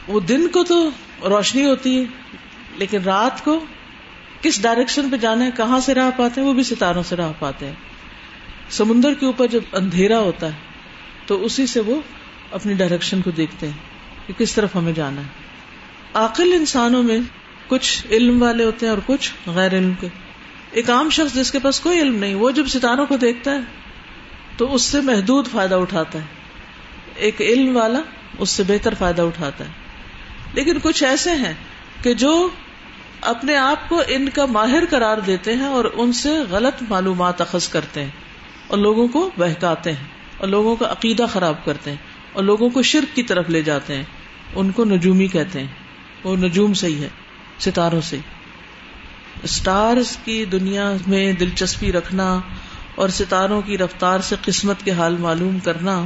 [SPEAKER 1] وہ دن کو تو روشنی ہوتی ہے، لیکن رات کو کس ڈائریکشن پہ جانا ہے، کہاں سے راہ پاتے ہیں، وہ بھی ستاروں سے راہ پاتے ہیں۔ سمندر کے اوپر جب اندھیرا ہوتا ہے، تو اسی سے وہ اپنی ڈائریکشن کو دیکھتے ہیں کہ کس طرف ہمیں جانا ہے۔ عقل انسانوں میں کچھ علم والے ہوتے ہیں اور کچھ غیر علم کے۔ ایک عام شخص جس کے پاس کوئی علم نہیں، وہ جب ستاروں کو دیکھتا ہے، تو اس سے محدود فائدہ اٹھاتا ہے۔ ایک علم والا اس سے بہتر فائدہ اٹھاتا ہے۔ لیکن کچھ ایسے ہیں کہ جو اپنے آپ کو ان کا ماہر قرار دیتے ہیں اور ان سے غلط معلومات اخذ کرتے ہیں اور لوگوں کو بہکاتے ہیں اور لوگوں کا عقیدہ خراب کرتے ہیں اور لوگوں کو شرک کی طرف لے جاتے ہیں۔ ان کو نجومی کہتے ہیں۔ وہ نجوم سے ہی ہے۔ ستاروں سے۔ اسٹارز کی دنیا میں دلچسپی رکھنا اور ستاروں کی رفتار سے قسمت کے حال معلوم کرنا،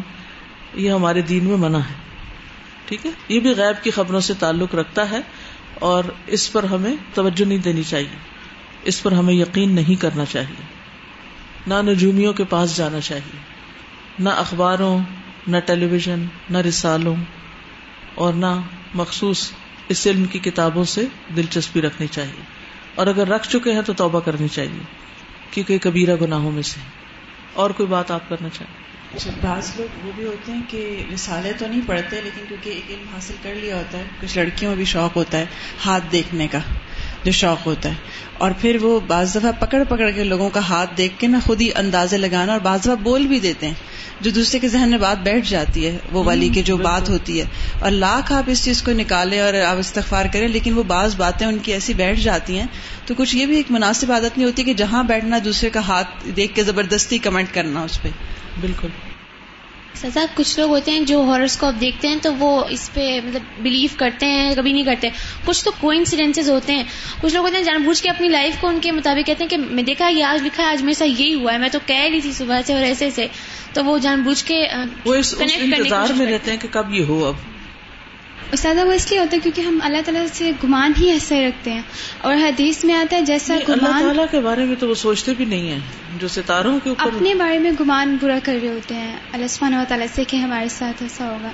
[SPEAKER 1] یہ ہمارے دین میں منع ہے۔ ٹھیک ہے؟ یہ بھی غیب کی خبروں سے تعلق رکھتا ہے اور اس پر ہمیں توجہ نہیں دینی چاہیے۔ اس پر ہمیں یقین نہیں کرنا چاہیے۔ نہ نجومیوں کے پاس جانا چاہیے۔ نہ اخباروں، نہ ٹیلی ویژن، نہ رسالوں اور نہ مخصوص اس علم کی کتابوں سے دلچسپی رکھنی چاہیے۔ اور اگر رکھ چکے ہیں تو توبہ کرنی چاہیے، کیونکہ کبیرہ گناہوں میں سے اور کوئی بات آپ کرنا چاہیں؟
[SPEAKER 3] اچھا بعض لوگ وہ بھی ہوتے ہیں کہ رسالے تو نہیں پڑھتے، لیکن کیونکہ ایک علم حاصل کر لیا ہوتا ہے، کچھ لڑکیوں میں بھی شوق ہوتا ہے ہاتھ دیکھنے کا۔ جو شوق ہوتا ہے۔ اور پھر وہ بعض دفعہ پکڑ پکڑ کے لوگوں کا ہاتھ دیکھ کے نا خود ہی اندازے لگانا اور بعض دفعہ بول بھی دیتے ہیں۔ جو دوسرے کے ذہن میں بات بیٹھ جاتی ہے وہ والی کی جو بات ہوتی ہے۔ اور لاکھ آپ اس چیز کو نکالیں اور آپ استغفار کریں لیکن وہ بعض باتیں ان کی ایسی بیٹھ جاتی ہیں۔ تو کچھ یہ بھی ایک مناسب عادت نہیں ہوتی کہ جہاں بیٹھنا دوسرے کا ہاتھ دیکھ کے زبردستی کمنٹ کرنا اس پہ۔
[SPEAKER 1] بالکل۔
[SPEAKER 5] سزا کچھ لوگ ہوتے ہیں جو ہاررس کو اب دیکھتے ہیں تو وہ اس پہ مطلب بلیو کرتے ہیں کبھی نہیں کرتے۔ کچھ تو کو انسیڈینس ہوتے ہیں۔ کچھ لوگ ہوتے ہیں جان بوجھ کے اپنی لائف کو ان کے مطابق کہتے ہیں کہ میں دیکھا یہ آج لکھا ہے آج میرے ساتھ یہی ہوا ہے۔ میں تو کہہ رہی تھی صبح سے اور ایسے سے تو وہ جان بوجھ کے
[SPEAKER 1] وہ اس انتظار میں رہتے ہیں کہ کب یہ ہو اب۔
[SPEAKER 6] استاد وہ اس لیے ہوتا ہے کیونکہ ہم اللہ تعالیٰ سے گمان ہی ایسے رکھتے ہیں۔ اور حدیث میں آتا ہے جیسا
[SPEAKER 1] گمان اللہ تعالیٰ کے بارے میں تو وہ سوچتے بھی نہیں ہیں جو ستاروں کے اوپر
[SPEAKER 6] اپنے بارے میں گمان برا کر رہے ہوتے ہیں۔ اللہ سبحانہ و تعالیٰ سے کہ ہمارے ساتھ ایسا ہوگا۔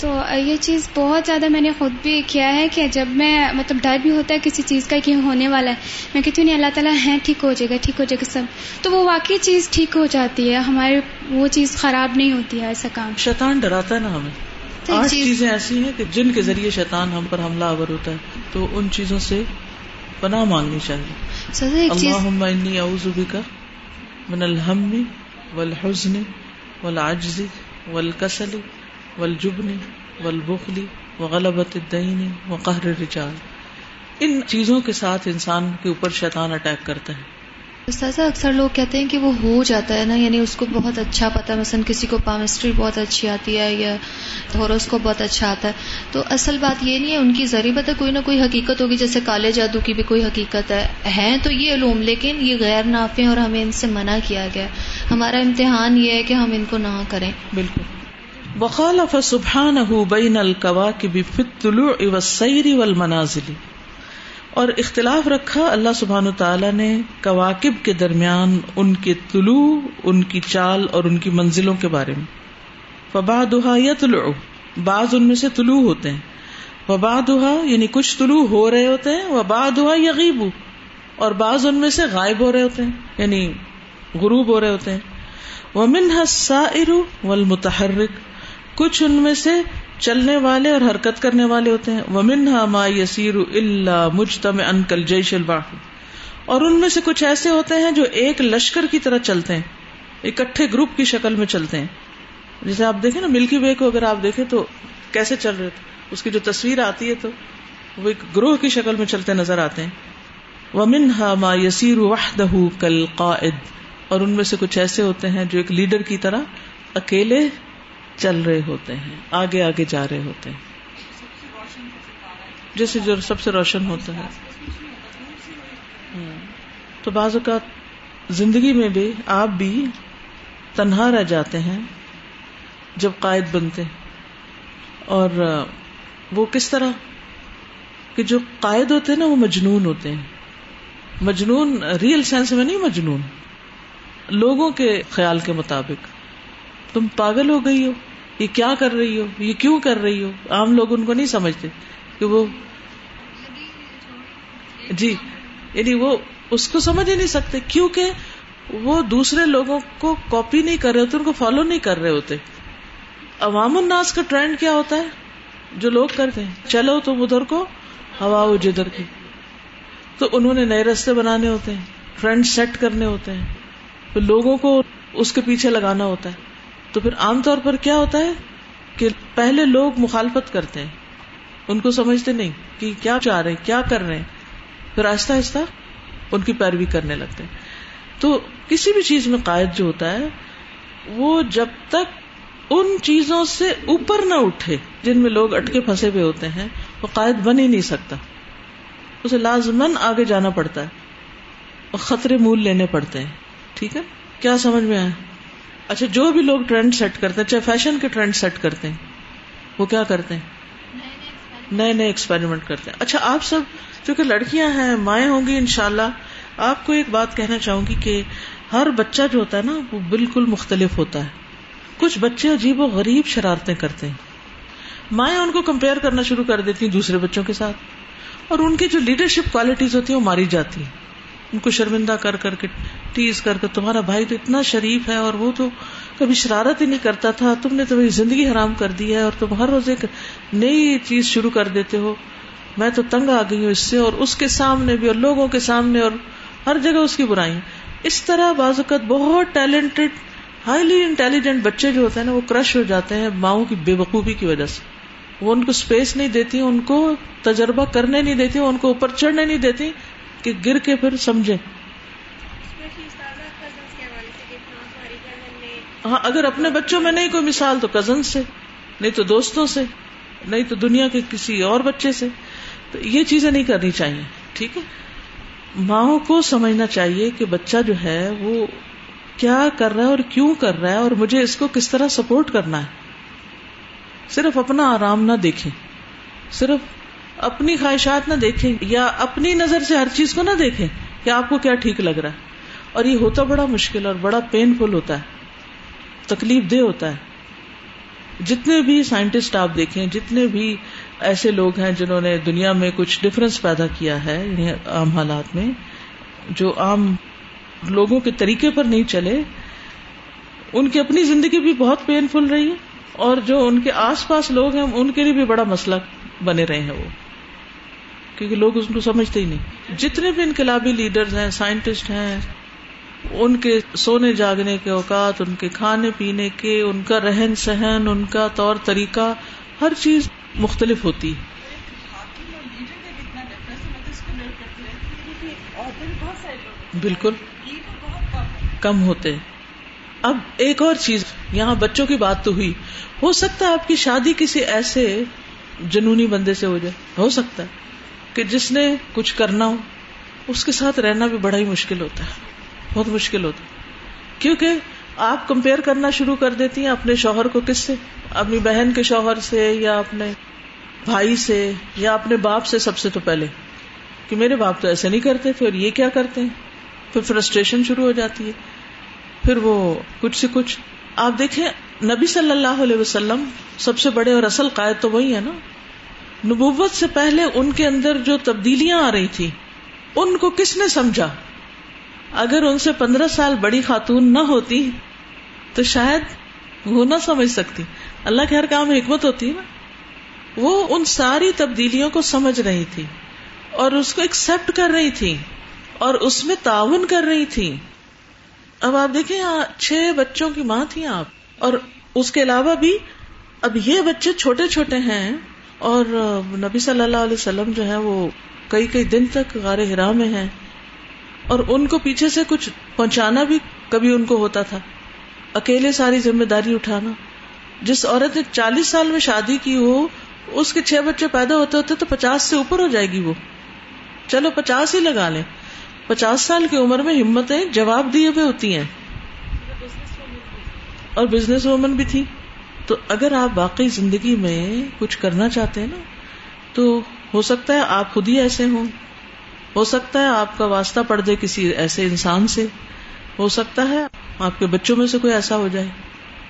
[SPEAKER 6] تو یہ چیز بہت زیادہ میں نے خود بھی کیا ہے کہ جب میں مطلب ڈر بھی ہوتا ہے کسی چیز کا کہ ہونے والا ہے میں کہتی ہوں نہیں اللہ تعالیٰ ہے ٹھیک ہو جائے گا ٹھیک ہو جائے گا سب۔ تو وہ واقعی چیز ٹھیک ہو جاتی ہے ہمارے وہ چیز خراب نہیں ہوتی ہے ایسا کام۔
[SPEAKER 1] شیطان ڈراتا ہے نا ہمیں۔ آٹھ چیزیں ایسی ہیں کہ جن کے ذریعے شیطان ہم پر حملہ آور ہوتا ہے تو ان چیزوں سے پناہ مانگنی چاہیے۔ اللہم انی اعوذ بکا من الہم والحزن والعجز والکسل والجبن والبخل وغلبت الدین وقہر الرجال۔ ان چیزوں کے ساتھ انسان کے اوپر شیطان اٹیک کرتا ہے۔
[SPEAKER 2] استاذہ اکثر لوگ کہتے ہیں کہ وہ ہو جاتا ہے نا یعنی اس کو بہت اچھا پتا ہے۔ مثلاً کسی کو پامسٹری بہت اچھی آتی ہے یا تھورس کو بہت اچھا آتا ہے۔ تو اصل بات یہ نہیں ہے، ان کی ضریبت ہے، کوئی نہ کوئی حقیقت ہوگی۔ جیسے کالے جادو کی بھی کوئی حقیقت ہے، ہیں تو یہ علوم، لیکن یہ غیر نافع اور ہمیں ان سے منع کیا گیا ہمارا امتحان یہ ہے کہ ہم ان کو نہ کریں۔
[SPEAKER 1] بالکل۔ وخالف سبحانه بین الكواكب في الطلوع والسير والمنازل۔ اور اختلاف رکھا، اللہ سبحان تعالیٰ نے کواکب کے درمیان ان کے طلوع، ان کی چال اور ان کی منزلوں کے بارے میں۔ فبا دہا یا طلوع بعض ان میں سے طلوع ہوتے ہیں۔ وبا دہا یعنی کچھ طلوع ہو رہے ہوتے ہیں۔ وبا دہا یغیب اور بعض ان میں سے غائب ہو رہے ہوتے ہیں۔ یعنی غروب ہو رہے ہوتے ہیں۔ وہ منحصا ارو کچھ ان میں سے چلنے والے اور حرکت کرنے والے ہوتے ہیں۔ ومن ما یسیر اللہ مجتم انکل جیش الباح اور ان میں سے کچھ ایسے ہوتے ہیں جو ایک لشکر کی طرح چلتے ہیں، اکٹھے گروپ کی شکل میں چلتے ہیں۔ جیسے آپ دیکھیں نا، ملکی وے کو اگر آپ دیکھیں تو کیسے چل رہے تھے؟ اس کی جو تصویر آتی ہے تو وہ ایک گروہ کی شکل میں چلتے نظر آتے ہیں۔ ومن ما یسیر وحدہ کل قائد اور ان میں سے کچھ ایسے ہوتے ہیں جو ایک لیڈر کی طرح اکیلے چل رہے ہوتے ہیں، آگے آگے جا رہے ہوتے ہیں۔ جیسے جو سب سے روشن ہوتا ہے۔ ہاں۔ تو بعض اوقات زندگی میں بھی آپ بھی تنہا رہ جاتے ہیں جب قائد بنتے اور وہ کس طرح کہ جو قائد ہوتے ہیں نا، وہ مجنون ہوتے ہیں۔ مجنون ریئل سینس میں نہیں مجنون۔ لوگوں کے خیال کے مطابق۔ تم پاگل ہو گئی ہو۔ یہ کیا کر رہی ہو؟ یہ کیوں کر رہی ہو؟ عام لوگ ان کو نہیں سمجھتے کہ وہ جی یعنی وہ اس کو سمجھ ہی نہیں سکتے، کیونکہ وہ دوسرے لوگوں کو کاپی نہیں کر رہے ہوتے، ان کو فالو نہیں کر رہے ہوتے۔ عوام الناس کا ٹرینڈ کیا ہوتا ہے؟ جو لوگ کرتے ہیں، چلو تم ادھر کو، ہوا ہو جدھر کی۔ تو انہوں نے نئے رستے بنانے ہوتے ہیں ٹرینڈ سیٹ کرنے ہوتے ہیں۔ پھر لوگوں کو اس کے پیچھے لگانا ہوتا ہے۔ تو پھر عام طور پر کیا ہوتا ہے کہ پہلے لوگ مخالفت کرتے ہیں، ان کو سمجھتے نہیں کہ کیا چاہ رہے کیا کر رہے ہیں۔ پھر آہستہ آہستہ ان کی پیروی کرنے لگتے ہیں۔ تو کسی بھی چیز میں قائد جو ہوتا ہے، وہ جب تک ان چیزوں سے اوپر نہ اٹھے جن میں لوگ اٹکے پھنسے ہوئے ہوتے ہیں، وہ قائد بن ہی نہیں سکتا۔ اسے لازمن آگے جانا پڑتا ہے اور خطرے مول لینے پڑتے ہیں۔ ٹھیک ہے؟ کیا سمجھ میں آئے اچھا جو بھی لوگ ٹرینڈ سیٹ کرتے ہیں، چاہے فیشن کے ٹرینڈ سیٹ کرتے ہیں، وہ کیا کرتے ہیں؟ نئے نئے ایکسپیریمنٹ کرتے ہیں۔ اچھا آپ سب چونکہ لڑکیاں ہیں، مائیں ہوں گی ان شاء اللہ آپ کو ایک بات کہنا چاہوں گی کہ ہر بچہ جو ہوتا ہے نا، وہ بالکل مختلف ہوتا ہے۔ کچھ بچے عجیب و غریب شرارتیں کرتے ہیں۔ مائیں ان کو کمپیئر کرنا شروع کر دیتی ہیں دوسرے بچوں کے ساتھ، اور ان کی جو لیڈرشپ کوالٹیز ہوتی ہیں، وہ ماری جاتی ہیں۔ ان کو شرمندہ کر کر کے ٹیز کر کے تمہارا بھائی تو اتنا شریف ہے اور وہ تو کبھی شرارت ہی نہیں کرتا تھا، تم نے تمہیں زندگی حرام کر دی ہے اور تم ہر روز ایک نئی چیز شروع کر دیتے ہو۔ میں تو تنگ آ گئی ہوں اس سے اور اس کے سامنے بھی اور لوگوں کے سامنے اور ہر جگہ اس کی برائی اس طرح بعض اوقات بہت ٹیلنٹڈ، ہائیلی انٹیلیجنٹ بچے جو ہوتے ہیں نا، وہ کرش ہو جاتے ہیں ماؤں کی بے وقوفی کی وجہ سے۔ وہ ان کو اسپیس نہیں دیتی، ان کو تجربہ کرنے نہیں دیتی، ان کو اوپر چڑھنے نہیں دیتی۔ کہ گر کے پھر سمجھے۔ ہاں اگر اپنے بچوں میں نہیں کوئی مثال تو کزن سے، نہیں تو دوستوں سے، نہیں تو دنیا کے کسی اور بچے سے۔ تو یہ چیزیں نہیں کرنی چاہیے، ٹھیک ہے؟ ماں کو سمجھنا چاہیے کہ بچہ جو ہے، وہ کیا کر رہا ہے اور کیوں کر رہا ہے اور مجھے اس کو کس طرح سپورٹ کرنا ہے۔ صرف اپنا آرام نہ دیکھیں، صرف اپنی خواہشات نہ دیکھیں یا اپنی نظر سے ہر چیز کو نہ دیکھیں کہ آپ کو کیا ٹھیک لگ رہا ہے۔ اور یہ ہوتا بڑا مشکل اور بڑا پین فل ہوتا ہے۔ تکلیف دہ ہوتا ہے۔ جتنے بھی سائنٹسٹ آپ دیکھیں، جتنے بھی ایسے لوگ ہیں جنہوں نے دنیا میں کچھ ڈفرنس پیدا کیا ہے یعنی عام حالات میں، جو عام لوگوں کے طریقے پر نہیں چلے، ان کی اپنی زندگی بھی بہت پین فل رہی ہے اور جو ان کے آس پاس لوگ ہیں، ان کے لیے بھی بڑا مسئلہ بنے رہے ہیں وہ۔ کیونکہ لوگ اس کو سمجھتے ہی نہیں۔ جتنے بھی انقلابی لیڈرز ہیں، سائنٹسٹ ہیں، ان کے سونے جاگنے کے اوقات، ان کے کھانے پینے کے، ان کا رہن سہن، ان کا طور طریقہ، ہر چیز مختلف ہوتی بالکل۔ کم ہوتے اب ایک اور چیز، یہاں بچوں کی بات تو ہوئی۔ ہو سکتا ہے آپ کی شادی کسی ایسے جنونی بندے سے ہو جائے۔ ہو سکتا ہے۔ کہ جس نے کچھ کرنا ہو، اس کے ساتھ رہنا بھی بڑا ہی مشکل ہوتا ہے، بہت مشکل ہوتا ہے۔ کیونکہ آپ کمپیئر کرنا شروع کر دیتی ہیں اپنے شوہر کو کس سے؟ اپنی بہن کے شوہر سے یا اپنے بھائی سے یا اپنے باپ سے سب سے تو پہلے۔ کہ میرے باپ تو ایسے نہیں کرتے، پھر یہ کیا کرتے ہیں؟ پھر فرسٹریشن شروع ہو جاتی ہے۔ پھر وہ کچھ سے کچھ۔ آپ دیکھیں، نبی صلی اللہ علیہ وسلم سب سے بڑے اور اصل قائد تو وہی ہے نا۔ نبوت سے پہلے ان کے اندر جو تبدیلیاں آ رہی تھی، ان کو کس نے سمجھا؟ اگر ان سے پندرہ سال بڑی خاتون نہ ہوتی، تو شاید وہ نہ سمجھ سکتی۔ اللہ کے ہر کام حکمت ہوتی ہے نا۔ وہ ان ساری تبدیلیوں کو سمجھ رہی تھی اور اس کو ایکسپٹ کر رہی تھی اور اس میں تعاون کر رہی تھی۔ اب آپ دیکھیں، یہاں چھ بچوں کی ماں تھی آپ اور اس کے علاوہ بھی اب یہ بچے چھوٹے چھوٹے ہیں۔ اور نبی صلی اللہ علیہ وسلم جو ہے وہ کئی کئی دن تک غار ہرا میں ہیں اور ان کو پیچھے سے کچھ پہنچانا بھی کبھی ان کو ہوتا تھا۔ اکیلے ساری ذمہ داری اٹھانا۔ جس عورت نے چالیس سال میں شادی کی ہو، اس کے چھ بچے پیدا ہوتے ہوتے تو پچاس سے اوپر ہو جائے گی وہ۔ چلو پچاس ہی لگا لیں۔ پچاس سال کی عمر میں ہمتیں جواب دیے ہوئے ہوتی ہیں۔ اور بزنس وومن بھی۔ تھی تو اگر آپ واقعی زندگی میں کچھ کرنا چاہتے ہیں نا، تو ہو سکتا ہے آپ خود ہی ایسے ہوں۔ ہو سکتا ہے آپ کا واسطہ پڑ دے کسی ایسے انسان سے۔ ہو سکتا ہے آپ کے بچوں میں سے کوئی ایسا ہو جائے۔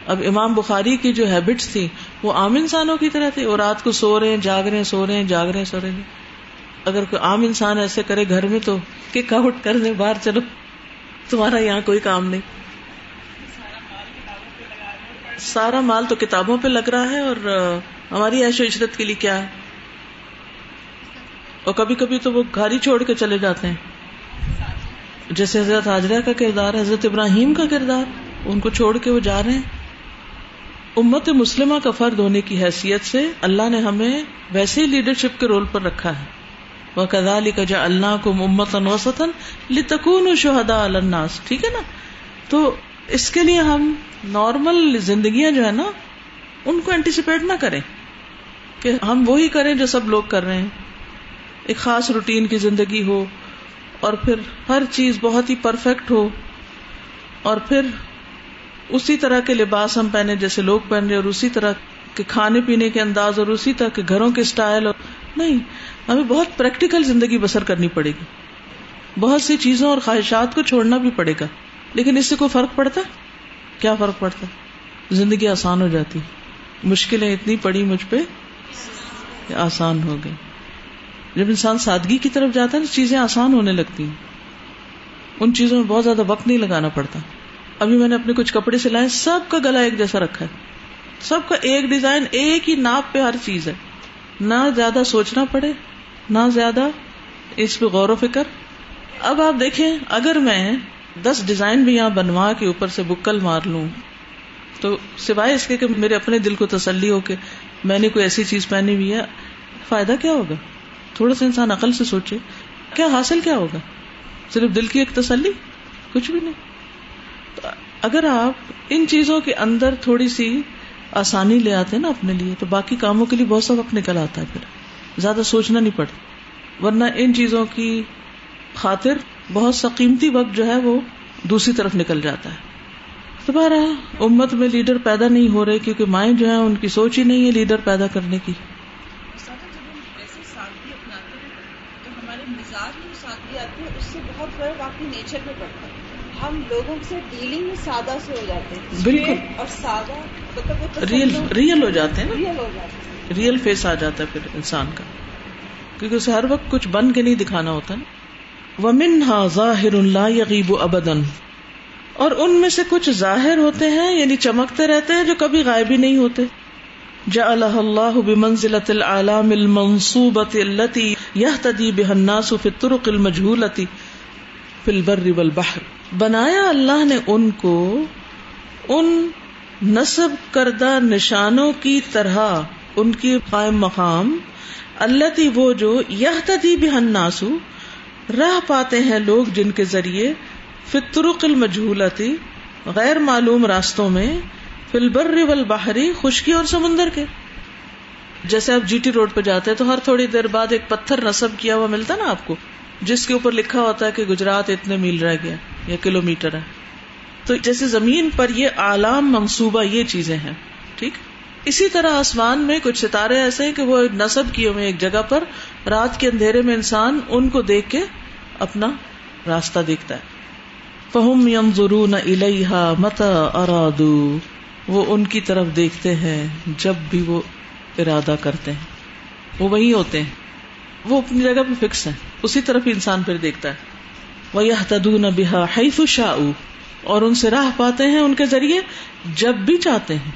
[SPEAKER 1] اب امام بخاری کی جو ہیبٹس تھی وہ عام انسانوں کی طرح تھی۔ اور رات کو سو رہے ہیں، جاگ رہے ہیں، سو رہے ہیں، جاگ رہے ہیں، سو رہے ہیں۔ اگر کوئی عام انسان ایسے کرے گھر میں تو کک آؤٹ کر دے، باہر چلو۔ تمہارا یہاں کوئی کام نہیں۔ سارا مال تو کتابوں پہ لگ رہا ہے اور ہماری ایش و عشرت کے لیے کیا ہے؟ اور کبھی کبھی تو وہ گھر ہی چھوڑ کے چلے جاتے ہیں۔ جیسے حضرت حاجرہ کا کردار، حضرت ابراہیم کا کردار، ان کو چھوڑ کے وہ جا رہے ہیں۔ امت مسلمہ کا فرد ہونے کی حیثیت سے اللہ نے ہمیں ویسے ہی لیڈرشپ کے رول پر رکھا ہے۔ وہ کدالی کا جا اللہ کو امت انوسطن لتکون شہدا الناس۔ ٹھیک ہے نا؟ تو اس کے لیے ہم نارمل زندگیاں جو ہے نا، ان کو اینٹیسپیٹ نہ کریں کہ ہم وہی کریں جو سب لوگ کر رہے ہیں۔ ایک خاص روٹین کی زندگی ہو اور پھر ہر چیز بہت ہی پرفیکٹ ہو اور پھر اسی طرح کے لباس ہم پہنے جیسے لوگ پہن رہے اور اسی طرح کے کھانے پینے کے انداز اور اسی طرح کے گھروں کے اسٹائل اور نہیں، ہمیں بہت پریکٹیکل زندگی بسر کرنی پڑے گی۔ بہت سی چیزوں اور خواہشات کو چھوڑنا بھی پڑے گا۔ لیکن اس سے کوئی فرق پڑتا؟ ہے کیا فرق پڑتا؟ ہے زندگی آسان ہو جاتی۔ مشکلیں اتنی پڑی مجھ پہ آسان ہو گئی۔ جب انسان سادگی کی طرف جاتا ہے چیزیں آسان ہونے لگتی ہیں۔ ان چیزوں میں بہت زیادہ وقت نہیں لگانا پڑتا۔ ابھی میں نے اپنے کچھ کپڑے سلائے، سب کا گلا ایک جیسا رکھا ہے۔ سب کا ایک ڈیزائن، ایک ہی ناپ پہ ہر چیز ہے۔ نہ زیادہ سوچنا پڑے، نہ زیادہ اس پہ غور و فکر۔ اب آپ دیکھیں، اگر میں دس ڈیزائن بھی یہاں بنوا کے اوپر سے بکل مار لوں۔ تو سوائے اس کے کہ میرے اپنے دل کو تسلی ہو کہ میں نے کوئی ایسی چیز پہنی ہوئی ہے، فائدہ کیا ہوگا؟ تھوڑا سا انسان عقل سے سوچے، کیا حاصل کیا ہوگا؟ صرف دل کی ایک تسلی؟ کچھ بھی نہیں۔ اگر آپ ان چیزوں کے اندر تھوڑی سی آسانی لے آتے نا اپنے لیے، تو باقی کاموں کے لیے بہت سا وقت نکل آتا ہے پھر۔ زیادہ سوچنا نہیں پڑتا، ورنہ ان چیزوں کی خاطر بہت سا قیمتی وقت جو ہے وہ دوسری طرف نکل جاتا ہے۔ دوبارہ امت میں لیڈر پیدا نہیں ہو رہے کیونکہ مائیں جو ہیں ان کی سوچ ہی نہیں ہے لیڈر پیدا کرنے کی۔
[SPEAKER 3] ہم لوگوں سے ڈیلنگ میں سادہ سے ہو جاتے ہیں۔
[SPEAKER 1] بالکل۔
[SPEAKER 3] اور سادہ مطلب
[SPEAKER 1] ریئل ریئل ہو جاتے ہیں نا۔
[SPEAKER 3] ریئل ہو جاتے ہیں۔
[SPEAKER 1] ریئل فیس آ جاتا ہے پھر انسان کا۔ کیونکہ اسے ہر وقت کچھ بن کے نہیں دکھانا ہوتا نا۔ ومن ہا ظاہر اللہ یغیب ابدن اور ان میں سے کچھ ظاہر ہوتے ہیں یعنی چمکتے رہتے ہیں، جو کبھی غائب ہی نہیں ہوتے۔ جعلہ اللہ بمنزلت العالام المنصوبت التي يهتدي بها الناس في الطرق المجهولة في البر والبحر۔ بنایا اللہ نے ان کو ان نصب کردہ نشانوں کی طرح، ان کی قائم مقام اللہ وہ جو یہ تدی بہناسو راہ پاتے ہیں لوگ جن کے ذریعے فطرق المجھولتی غیر معلوم راستوں میں فلبر والبحری، خشکی اور سمندر کے۔ جیسے آپ جی ٹی روڈ پہ جاتے ہیں تو ہر تھوڑی دیر بعد ایک پتھر نصب کیا ہوا ملتا نا آپ کو، جس کے اوپر لکھا ہوتا ہے کہ گجرات اتنے میل رہ گیا یا کلو میٹر ہے۔ تو جیسے زمین پر یہ عالام منصوبہ یہ چیزیں ہیں، ٹھیک؟ اسی طرح آسمان میں کچھ ستارے ایسے ہیں کہ وہ نصب کیے ہوئے ایک جگہ پر رات کے اندھیرے میں انسان ان کو دیکھ کے اپنا راستہ دیکھتا ہے۔ فہم یم ضرور الحا مت ارادو وہ ان کی طرف دیکھتے ہیں جب بھی وہ ارادہ کرتے ہیں۔ وہ وہی ہوتے ہیں۔ وہ اپنی جگہ پہ فکس ہیں۔ اسی طرف ہی انسان پھر دیکھتا ہے۔ وہ یہ تدون بحا حیف شاہ اور ان سے راہ پاتے ہیں ان کے ذریعے جب بھی چاہتے ہیں۔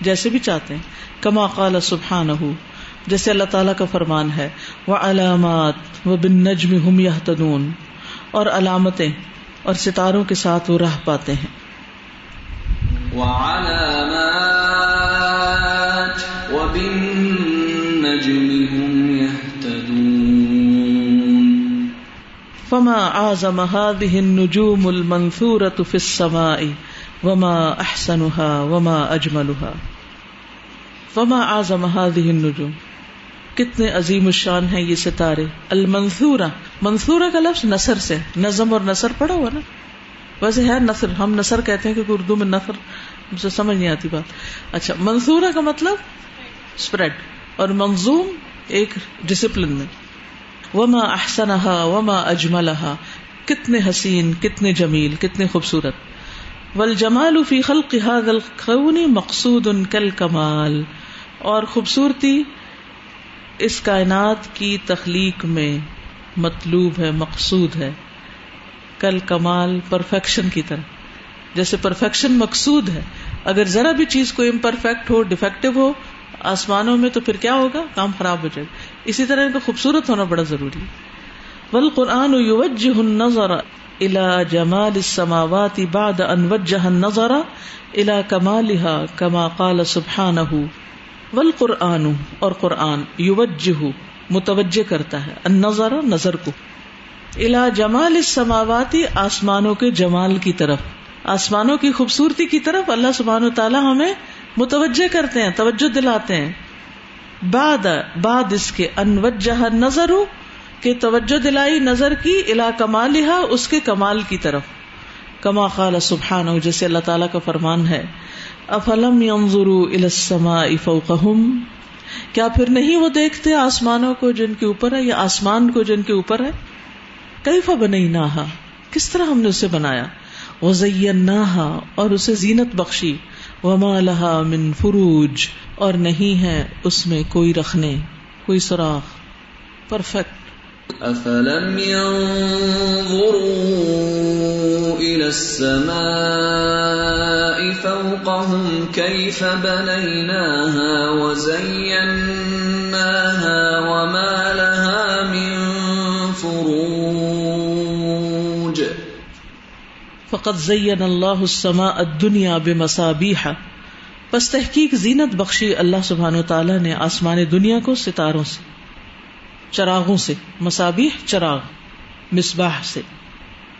[SPEAKER 1] جیسے بھی چاہتے ہیں۔ کما قال سبحان جیسے اللہ تعالیٰ کا فرمان ہے وہ علامات و بن نجم ہم یا تدون اور علامتیں اور ستاروں کے ساتھ وہ راہ پاتے ہیں۔
[SPEAKER 4] وعلامات وبالنجم هم يهتدون۔
[SPEAKER 1] فما اعظم هذه النجوم المنثورة في السماء وما احسنها وما اجملها فما اعظم هذه النجوم؟ کتنے عظیم الشان ہیں یہ ستارے۔ المنثورہ۔ منصورہ کا لفظ نثر سے۔ نظم اور نثر پڑا ہوا نا۔ ویسے ہے نثر۔ ہم نثر کہتے ہیں کہ اردو میں نثر مجھے سمجھ نہیں آتی بات۔ اچھا منصورہ کا مطلب اسپریڈ اور منظوم ایک ڈسپلن میں۔ وما احسنہا وما اجملہا کتنے حسین، کتنے جمیل، کتنے خوبصورت۔ والجمال فی خلق هذا الخون مقصود کالکمال اور خوبصورتی اس کائنات کی تخلیق میں مطلوب ہے، مقصود ہے۔ کل کمال پرفیکشن کی طرح۔ جیسے پرفیکشن مقصود ہے۔ اگر ذرا بھی چیز کو امپرفیکٹ ہو ڈیفیکٹو ہو، آسمانوں میں تو پھر کیا ہوگا؟ کام خراب ہو جائے۔ گا اسی طرح ان کا خوبصورت ہونا بڑا ضروری ہے۔ ول قرآن النظر الى جمال السماوات بعد ان وجه النظر الى كمالها كما قال سبحانه والقرآن اور قرآن یوجہ متوجہ کرتا ہے، النظر نظر کو۔ الا جمال السماواتی آسمانوں کے جمال کی طرف۔ آسمانوں کی خوبصورتی کی طرف اللہ سبحانہ و تعالی ہمیں متوجہ کرتے ہیں، توجہ دلاتے ہیں۔ بعد بعد اس کے انوجہ نظر کہ توجہ دلائی نظر کی الا کمالہ اس کے کمال کی طرف۔ کما قال سبحانہ، جیسے اللہ تعالیٰ کا فرمان ہے۔ افلم ينظروا الى السماء فوقهم؟ کیا پھر نہیں وہ دیکھتے آسمانوں کو جن کے اوپر ہے یا آسمان کو جن کے اوپر ہے؟ کیفا بنیناہا؟ کس طرح ہم نے اسے بنایا؟ وزیناہا اور اسے زینت بخشی۔ وما لها من فروج اور نہیں ہے اس میں کوئی رکھنے، کوئی سوراخ۔ پرفیکٹ
[SPEAKER 4] أفلم ينظروا إلى السماء فوقهم كيف بنيناها وزيناها وما لها من فروج
[SPEAKER 1] فقط زین اللہ السماء الدنیا بمصابیح پس تحقیق زینت بخشی اللہ سبحانہ تعالیٰ نے آسمان دنیا کو ستاروں سے۔ چراغوں سے مسابیح چراغ، مصباح سے۔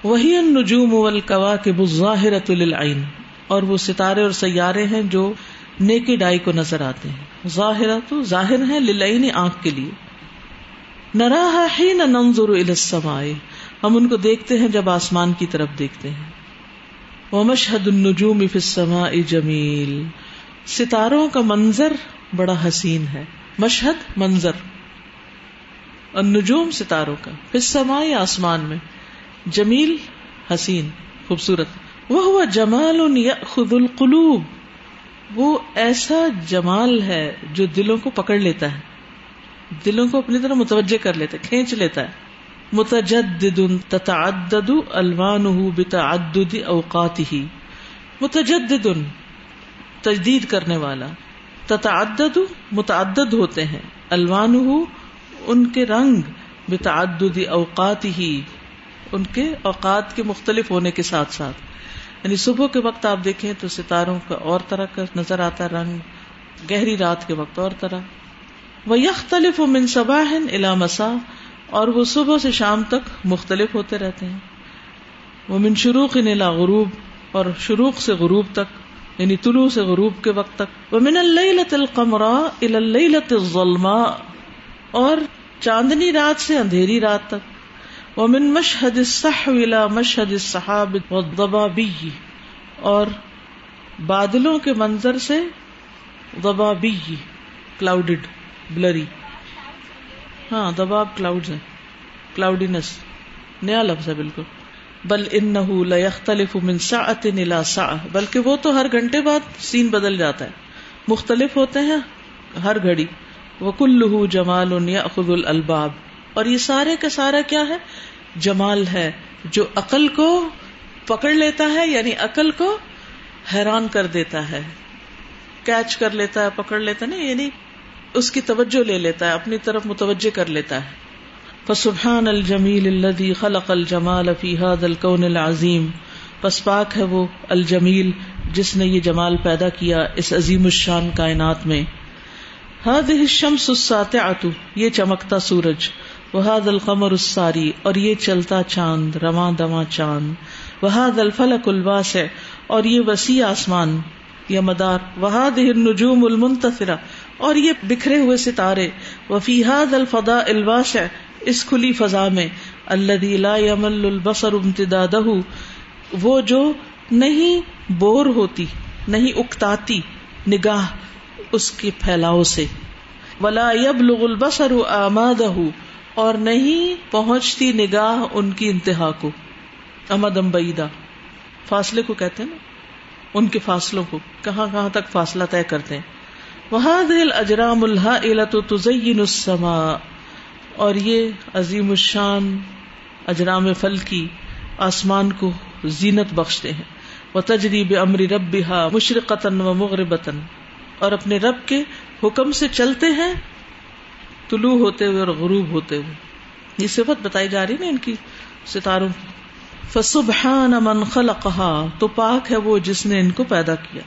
[SPEAKER 1] وہی النجوم والکواکب الظاہرۃ للعین۔ اور وہ ستارے اور سیارے ہیں جو نیکی ڈائی کو نظر آتے ہیں۔ ظاہرہ تو ظاہر ہے للعین آنکھ کے لیے۔ نراہا حین ننظر الى السماء۔ ہم ان کو دیکھتے ہیں جب آسمان کی طرف دیکھتے ہیں۔ ومشہد النجوم فی السماء جمیل۔ ستاروں کا منظر بڑا حسین ہے۔ مشہد منظر۔ النجوم ستاروں کا فی آسمان میں، جمیل حسین، خوبصورت۔ وہ ہوا جمال خد القلوب۔ وہ ایسا جمال ہے جو دلوں کو پکڑ لیتا ہے۔ دلوں کو اپنی طرح متوجہ کر لیتا ہے، کھینچ لیتا ہے۔ متجدد تتعدد الوانه بتعدد اوقاته۔ متجدد تجدید کرنے والا۔ تتعدد متعدد ہوتے ہیں۔ الوانه ان کے رنگ بتعدد اوقاته ان کے اوقات کے مختلف ہونے کے ساتھ ساتھ۔ یعنی صبح کے وقت آپ دیکھیں تو ستاروں کا اور طرح کا نظر آتا ہے، رنگ گہری رات کے وقت اور طرح۔ وہ یختلف من صباح الا مسا اور وہ صبح سے شام تک مختلف ہوتے رہتے ہیں۔ وہ من شروع الا غروب، اور شروع سے غروب تک یعنی طلوع سے غروب کے وقت تک۔ وہ من اللیلۃ القمرا الظلماء اور چاندنی رات سے اندھیری رات تک۔ ومن مشہد الصحو الى مشہد الصحاب والضبابی اور بادلوں کے منظر سے ضبابی۔ کلاؤڈڈ بلری ہاں دباب کلاؤڈ ہے کلاؤڈینس نیا لفظ ہے بالکل۔ بل انه لا يختلف من ساعه الى ساعه بلکہ وہ تو ہر گھنٹے بعد سین بدل جاتا ہے۔ مختلف ہوتے ہیں، ہر گھڑی۔ وکلہ جمال یاخذ الالباب اور یہ سارے کا سارا کیا ہے؟ جمال ہے، جو عقل کو پکڑ لیتا ہے یعنی عقل کو حیران کر دیتا ہے۔ کیچ کر لیتا ہے، پکڑ لیتا ہے نا یعنی اس کی توجہ لے لیتا ہے، اپنی طرف متوجہ کر لیتا ہے۔ فسبحان الجمیل الذي خلق الجمال في هذا الكون العظیم پس پاک ہے وہ الجمیل جس نے یہ جمال پیدا کیا اس عظیم الشان کائنات میں۔ هذه الشمس الساطعه یہ چمکتا سورج وہاد القمر الساری اور یہ چلتا چاند، رواں دواں چاند وہاد الفلک الواس اور یہ وسیع آسمان، یا مدار وہاد النجوم المنتصرہ اور یہ بکھرے ہوئے ستارے وفیحاد الفدا الواس اس کھلی فضا میں اللہ لا یمل البصر امتدادہ وہ جو نہیں بور ہوتی، نہیں اکتاتی، نگاہ اس کے پھیلاؤ سے۔ ولا یبلغ البصر آمادہ اور نہیں پہنچتی نگاہ ان کی انتہا کو۔ امدم بعیدہ فاصلے کو کہتے ہیں نا؟ ان کے فاصلوں کو۔ کہاں کہاں تک فاصلہ طے کرتے ہیں؟ وہاں دل اجرام اللہ تزین السما اور یہ عظیم الشان اجرام فل کی آسمان کو زینت بخشتے ہیں۔ وہ تجریب امری رب مشرقتاً و مغربتاً اور اپنے رب کے حکم سے چلتے ہیں، طلوع ہوتے ہوئے اور غروب ہوتے ہوئے۔ یہ صفت بتائی جا رہی نا ان کی ستاروں کی۔ فسبحان من خلقها، تو پاک ہے وہ جس نے ان کو پیدا کیا۔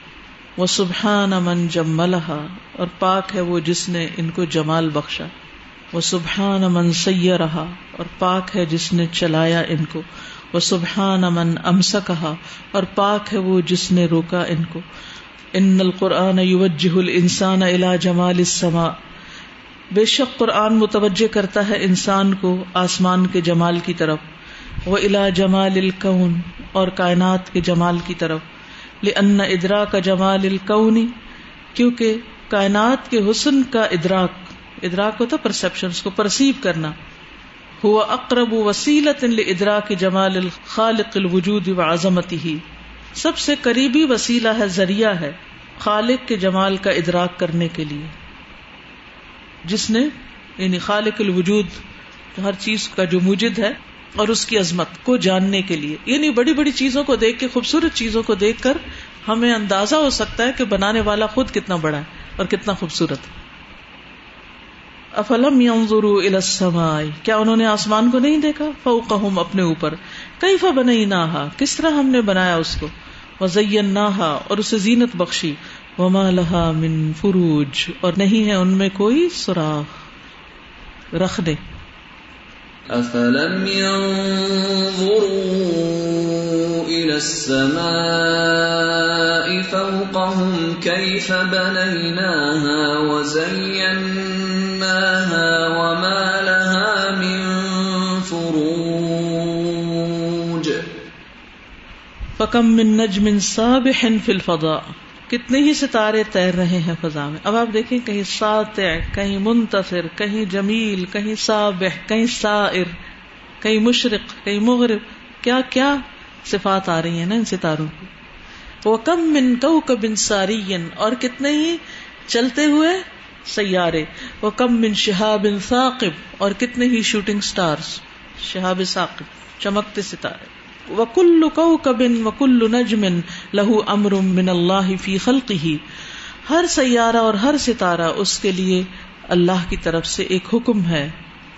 [SPEAKER 1] وہ سبحان امن جملہ اور پاک ہے وہ جس نے ان کو جمال بخشا۔ وہ سبحان امن سیاح رہا اور پاک ہے جس نے چلایا ان کو۔ وہ سبحان امن امسا کہا اور پاک ہے وہ جس نے روکا ان کو۔ ان القرآن یوجہ الانسان الى جمال السماء۔ بے شک قرآن متوجہ کرتا ہے انسان کو آسمان کے جمال کی طرف۔ وہ الا جمال الکون اور کائنات کے جمال کی طرف۔ لن ادرا کا جمال الکونی کیونکہ کائنات کے حسن کا ادراک۔ ادراک ہوتا پرسپشن کو پرسیو کرنا۔ ہوا اقرب وسیلت ادرا کے جمال الخالق الوجود و عظمتی ہی سب سے قریبی وسیلہ ہے ذریعہ ہے خالق کے جمال کا ادراک کرنے کے لیے۔ جس نے یعنی خالق الوجود، ہر چیز کا جو موجد ہے اور اس کی عظمت کو جاننے کے لیے۔ یعنی بڑی بڑی چیزوں کو دیکھ کے، خوبصورت چیزوں کو دیکھ کر ہمیں اندازہ ہو سکتا ہے کہ بنانے والا خود کتنا بڑا ہے اور کتنا خوبصورت۔ افلم الى السماء کیا انہوں نے آسمان کو نہیں دیکھا؟ فوقہم اپنے اوپر۔ کئی فا بنائی نہ کس طرح ہم نے بنایا اس کو؟ وزین نہ اور اسے زینت بخشی۔ وما لها من فروج۔ اور نہیں ہے ان میں کوئی سوراخ۔ رکھ دے
[SPEAKER 4] افلم ينظروا إلى السماء فوقهم كيف بنيناها وزيناها وما لها من فروج
[SPEAKER 1] فکم من نجم سابح فی الفضاء کتنے ہی ستارے تیر رہے ہیں فضا میں۔ اب آپ دیکھیں کہیں ساتع کہیں منتصر کہیں جمیل، کہیں سابح، کہیں سائر، کہیں مشرق، کہیں مغرب۔ کیا کیا صفات آ رہی ہیں نا ان ستاروں کی؟ وہ کم من کو کبن ساری اور کتنے ہی چلتے ہوئے سیارے۔ وہ کم من شہاب ثاقب۔ اور کتنے ہی شوٹنگ سٹارز۔ شہاب ثاقب۔ چمکتے ستارے۔ وکل کوكب وکل نجم له امر من اللہ فی خلقه۔ ہر سیارہ اور ہر ستارہ اس کے لیے اللہ کی طرف سے ایک حکم ہے۔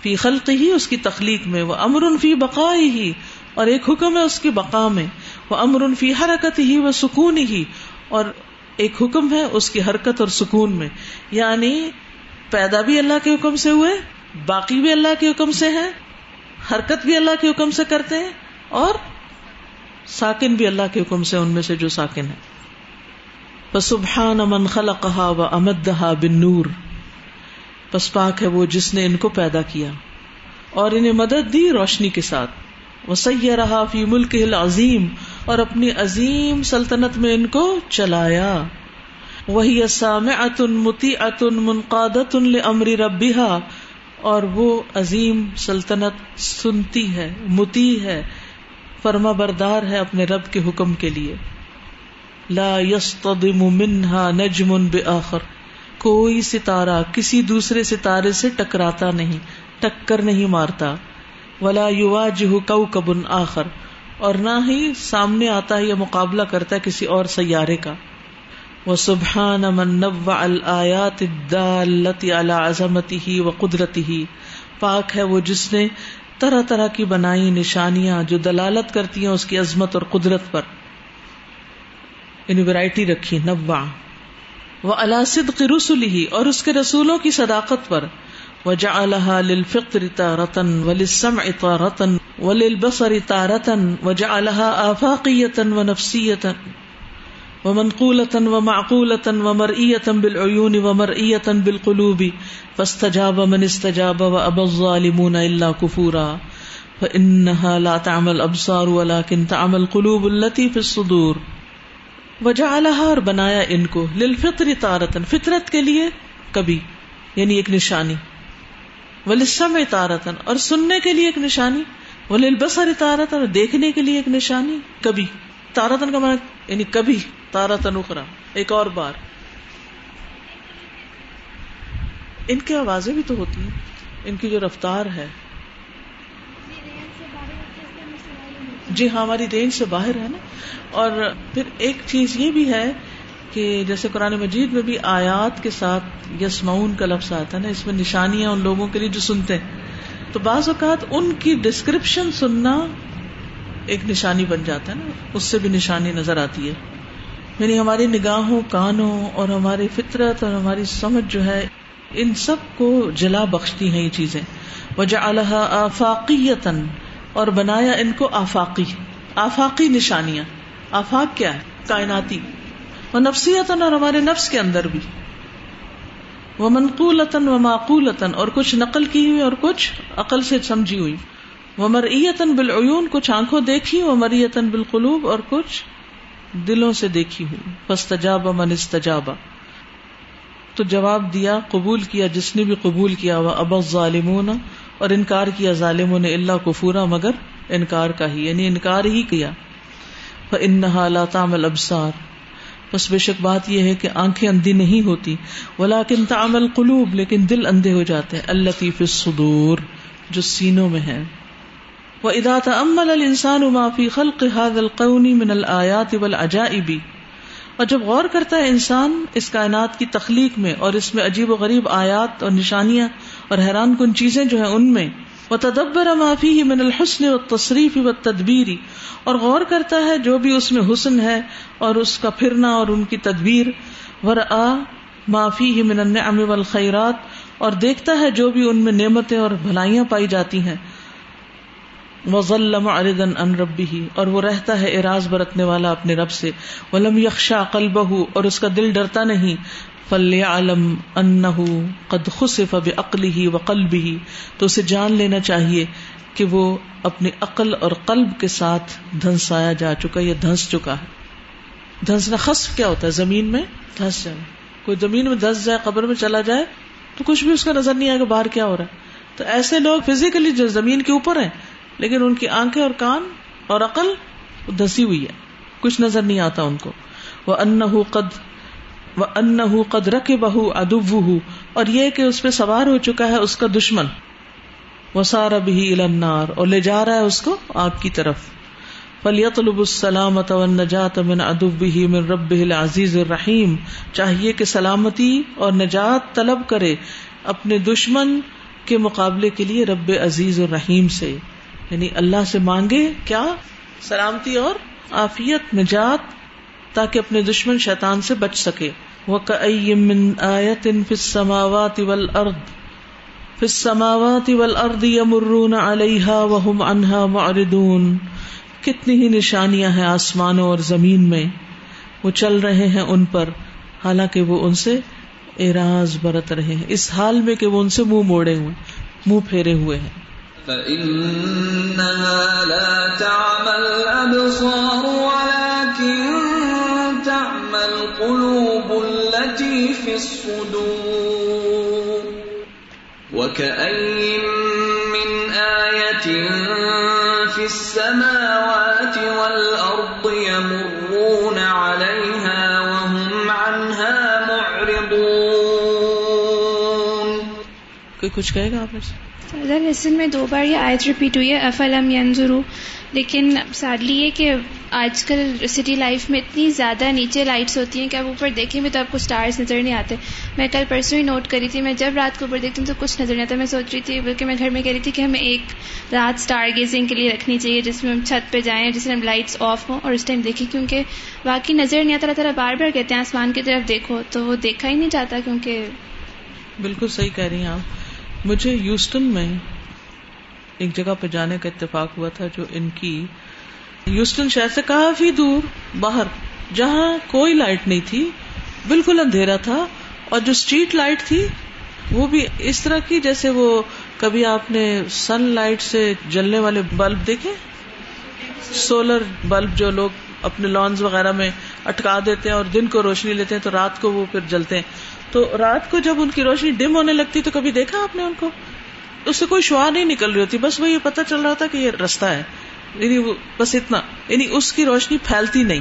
[SPEAKER 1] فی خلق ہی اس کی تخلیق میں۔ وہ امر فی بقائی ہی اور ایک حکم ہے اس کی بقا میں۔ وہ امر فی حرکت ہی وہ سکون ہی اور ایک حکم ہے اس کی حرکت اور سکون میں۔ یعنی پیدا بھی اللہ کے حکم سے ہوئے، باقی بھی اللہ کے حکم سے ہے حرکت بھی اللہ کے حکم سے کرتے ہیں اور ساکن بھی اللہ کے حکم سے ان میں سے جو ساکن ہے سبحان من خلقها و امدها بالنور۔ پس پاک ہے وہ جس نے ان کو پیدا کیا اور انہیں مدد دی روشنی کے ساتھ۔ وہ سیاح رہا فی ملک عظیم اور اپنی عظیم سلطنت میں ان کو چلایا۔ وہی اسام اتن متی اتن منقادت امری ربیحا اور وہ عظیم سلطنت سنتی ہے متی ہے فرما بردار ہے اپنے رب کے حکم کے لیے۔ لا يصطدم منها نجم بآخر، کوئی ستارہ کسی دوسرے ستارے سے ٹکراتا نہیں، ٹکر نہیں مارتا۔ ولا یواجہ کوکب آخر اور نہ ہی سامنے آتا ہے یا مقابلہ کرتا ہے کسی اور سیارے کا۔ وہ سبحان من نوع الآیات الدالت علی عظمته و قدرته پاک ہے وہ جس نے طرح طرح کی بنائی نشانیاں جو دلالت کرتی ہیں اس کی عظمت اور قدرت پر۔ یعنی ورائٹی رکھی نوا وہ الاسد رسولی ہی اور اس کے رسولوں کی صداقت پر۔ وجا الحا للفقر تارتن ولسم تارتن وللبصر تارتن وجا الحا آفاقیتن و نفسیتن و منقولتن و بالقلوب فاستجاب من استجاب و اب الظالمون الا کفورا فانها لا تعمل ابصار ولكن تعمل قلوب التي في الصدور وجعلها اور بنایا ان کو للفطر تارتن فطرت کے لیے کبھی یعنی ایک نشانی۔ ولسم تارتن اور سننے کے لیے ایک نشانی، وللبصر تارتن اور دیکھنے کے لیے ایک نشانی، کبھی۔ تارتن کا معنی یعنی کبھی تارتن اخرا ایک اور بار۔ ان کی آوازیں بھی تو ہوتی ہیں، ان کی جو رفتار ہے۔ جی ہاں ہماری رینج سے باہر ہے نا۔ اور پھر ایک چیز یہ بھی ہے کہ جیسے قرآن مجید میں بھی آیات کے ساتھ یسمعون کا لفظ آتا ہے نا، اس میں نشانیاں ان لوگوں کے لیے جو سنتے ہیں۔ تو بعض اوقات ان کی ڈسکرپشن سننا ایک نشانی بن جاتا ہے نا، اس سے بھی نشانی نظر آتی ہے۔ یعنی ہماری نگاہوں، کانوں اور ہماری فطرت اور ہماری سمجھ جو ہے، ان سب کو جلا بخشتی ہیں یہ چیزیں۔ وجہ اللہ آفاقیتن اور بنایا ان کو آفاقی آفاقی نشانیاں۔ آفاق کیا ہے؟ کائناتی۔ وہ نفسیتن اور ہمارے نفس کے اندر بھی۔ وہ منقولتن و معقولتن اور کچھ نقل کی ہوئی اور کچھ عقل سے سمجھی ہوئی۔ وہ مرئیتن بالعیون، کچھ آنکھوں دیکھی وہ مریتن بالقلوب، اور کچھ دلوں سے دیکھی ہوئی۔ فاستجاب من استجابا۔ تو جواب دیا، قبول کیا، جس نے بھی قبول کیا، وہ اب ظالمون اور انکار کیا ظالموں نے اللہ کفورا، مگر انکار کا ہی یعنی انکار ہی کیا۔ انہا لا تعمل ابصار بس بے شک بات یہ ہے کہ آنکھیں اندھی نہیں ہوتی، ولیکن تعمل قلوب لیکن دل اندھے ہو جاتے ہیں۔ اللطیف الصدور، جو سینوں میں ہے وہ ادا تمل الانسان ما فی خلق هذا القون من الآیات والعجائب اور جب غور کرتا ہے انسان اس کائنات کی تخلیق میں اور اس میں عجیب و غریب آیات اور نشانیاں اور حیران کن چیزیں جو ہیں ان میں وہ تدبر معافی ہی من الحسن و تصریف و تدبیری اور غور کرتا ہے جو بھی اس میں حسن ہے اور اس کا پھرنا اور ان کی تدبیر ور آ معافی ہی من النعم والخیرات اور دیکھتا ہے جو بھی ان میں نعمتیں اور بھلائیاں پائی جاتی ہیں۔ وظلم عرضا ان ربی ہی اور وہ رہتا ہے اراض برتنے والا اپنے رب سے۔ ولم یخشا قلبہ اور اس کا دل ڈرتا نہیں۔ فلیعلم انہ قد خسف بعقلہ وقلبہ تو اسے جان لینا چاہیے کہ وہ اپنی عقل اور قلب کے ساتھ دھنسایا جا چکا یا دھنس چکا ہے۔ دھنسنا خصف کیا ہوتا ہے؟ زمین میں دھنس جائے۔ کوئی زمین میں دھنس جائے، قبر میں چلا جائے، تو کچھ بھی اس کا نظر نہیں آئے گا باہر کیا ہو رہا ہے۔ تو ایسے لوگ فزیکلی جو زمین کے اوپر ہیں، لیکن ان کی آنکھیں اور کان اور عقل دسی ہوئی ہے۔ کچھ نظر نہیں آتا ان کو۔ وہ ان قد وہ ان قد رکھ بہو ادب اور یہ کہ اس پہ سوار ہو چکا ہے اس کا دشمن۔ وہ سارا بھی النار، اور لے جا رہا ہے اس کو آگ کی طرف۔ فلیطلب السلامت والنجات من ادبه من ربه العزیز الرحیم چاہیے کہ سلامتی اور نجات طلب کرے اپنے دشمن کے مقابلے کے لیے رب عزیز الرحیم سے۔ یعنی اللہ سے مانگے کیا؟ سلامتی اور عافیت، نجات تاکہ اپنے دشمن شیطان سے بچ سکے۔ وہ من آیت فی السماوات والارض فی السماوات والارض یمرون علیہا وهم عنها معرضون۔ کتنی ہی نشانیاں ہیں آسمانوں اور زمین میں، وہ چل رہے ہیں ان پر۔ حالانکہ وہ ان سے اراض برت رہے ہیں۔ اس حال میں کہ وہ ان سے منہ مو موڑے ہوئے، منہ پھیرے ہوئے ہیں۔
[SPEAKER 4] فإنها لا تعمى الأبصار ولكن تعمى القلوب التي في الصدور. وكأي من آية في السماوات والأرض يمرون عليها وهم عنها معرضون.
[SPEAKER 1] کوئی کچھ کہے گا آپ سے؟
[SPEAKER 6] لیسن میں دو بار یہ آیت ریپیٹ ہوئی ہے افلم ینظرو لیکن سیڈلی یہ کہ آج کل سٹی لائف میں اتنی زیادہ نیچے لائٹس ہوتی ہیں کہ آپ اوپر دیکھیں بھی تو آپ کو سٹارز نظر نہیں آتے۔ میں کل پرسوں ہی نوٹ کری تھی، میں جب رات کو اوپر دیکھتی ہوں تو کچھ نظر نہیں آتا۔ میں سوچ رہی تھی، بلکہ میں گھر میں کہہ رہی تھی کہ ہمیں ایک رات اسٹار گیزنگ کے لیے رکھنی چاہیے، جس میں ہم چھت پہ جائیں، جس میں ہم لائٹس آف ہوں۔ اور اس ٹائم دیکھیں کیونکہ باقی نظر نہیں آتا، اللہ تعالیٰ بار بار کہتے ہیں آسمان کی طرف دیکھو۔ تو وہ دیکھا ہی نہیں جاتا کیونکہ
[SPEAKER 1] بالکل صحیح کہہ رہی ہیں آپ۔ مجھے یوسٹن میں ایک جگہ پہ جانے کا اتفاق ہوا تھا جو ان کی یوسٹن شہر سے کافی دور باہر، جہاں کوئی لائٹ نہیں تھی، بالکل اندھیرا تھا اور جو اسٹریٹ لائٹ تھی، وہ بھی اس طرح کی جیسے وہ کبھی آپ نے سن لائٹ سے جلنے والے بلب دیکھے؟ سولر بلب جو لوگ اپنے لانس وغیرہ میں اٹکا دیتے ہیں اور دن کو روشنی لیتے ہیں تو رات کو وہ پھر جلتے ہیں۔ تو رات کو جب ان کی روشنی ڈم ہونے لگتی تو کبھی دیکھا آپ نے ان کو؟ اس سے کوئی شعا نہیں نکل رہی ہوتی، بس وہ یہ پتا چل رہا تھا کہ یہ رستہ ہے۔ یعنی وہ بس اتنا۔ یعنی اس کی روشنی پھیلتی نہیں۔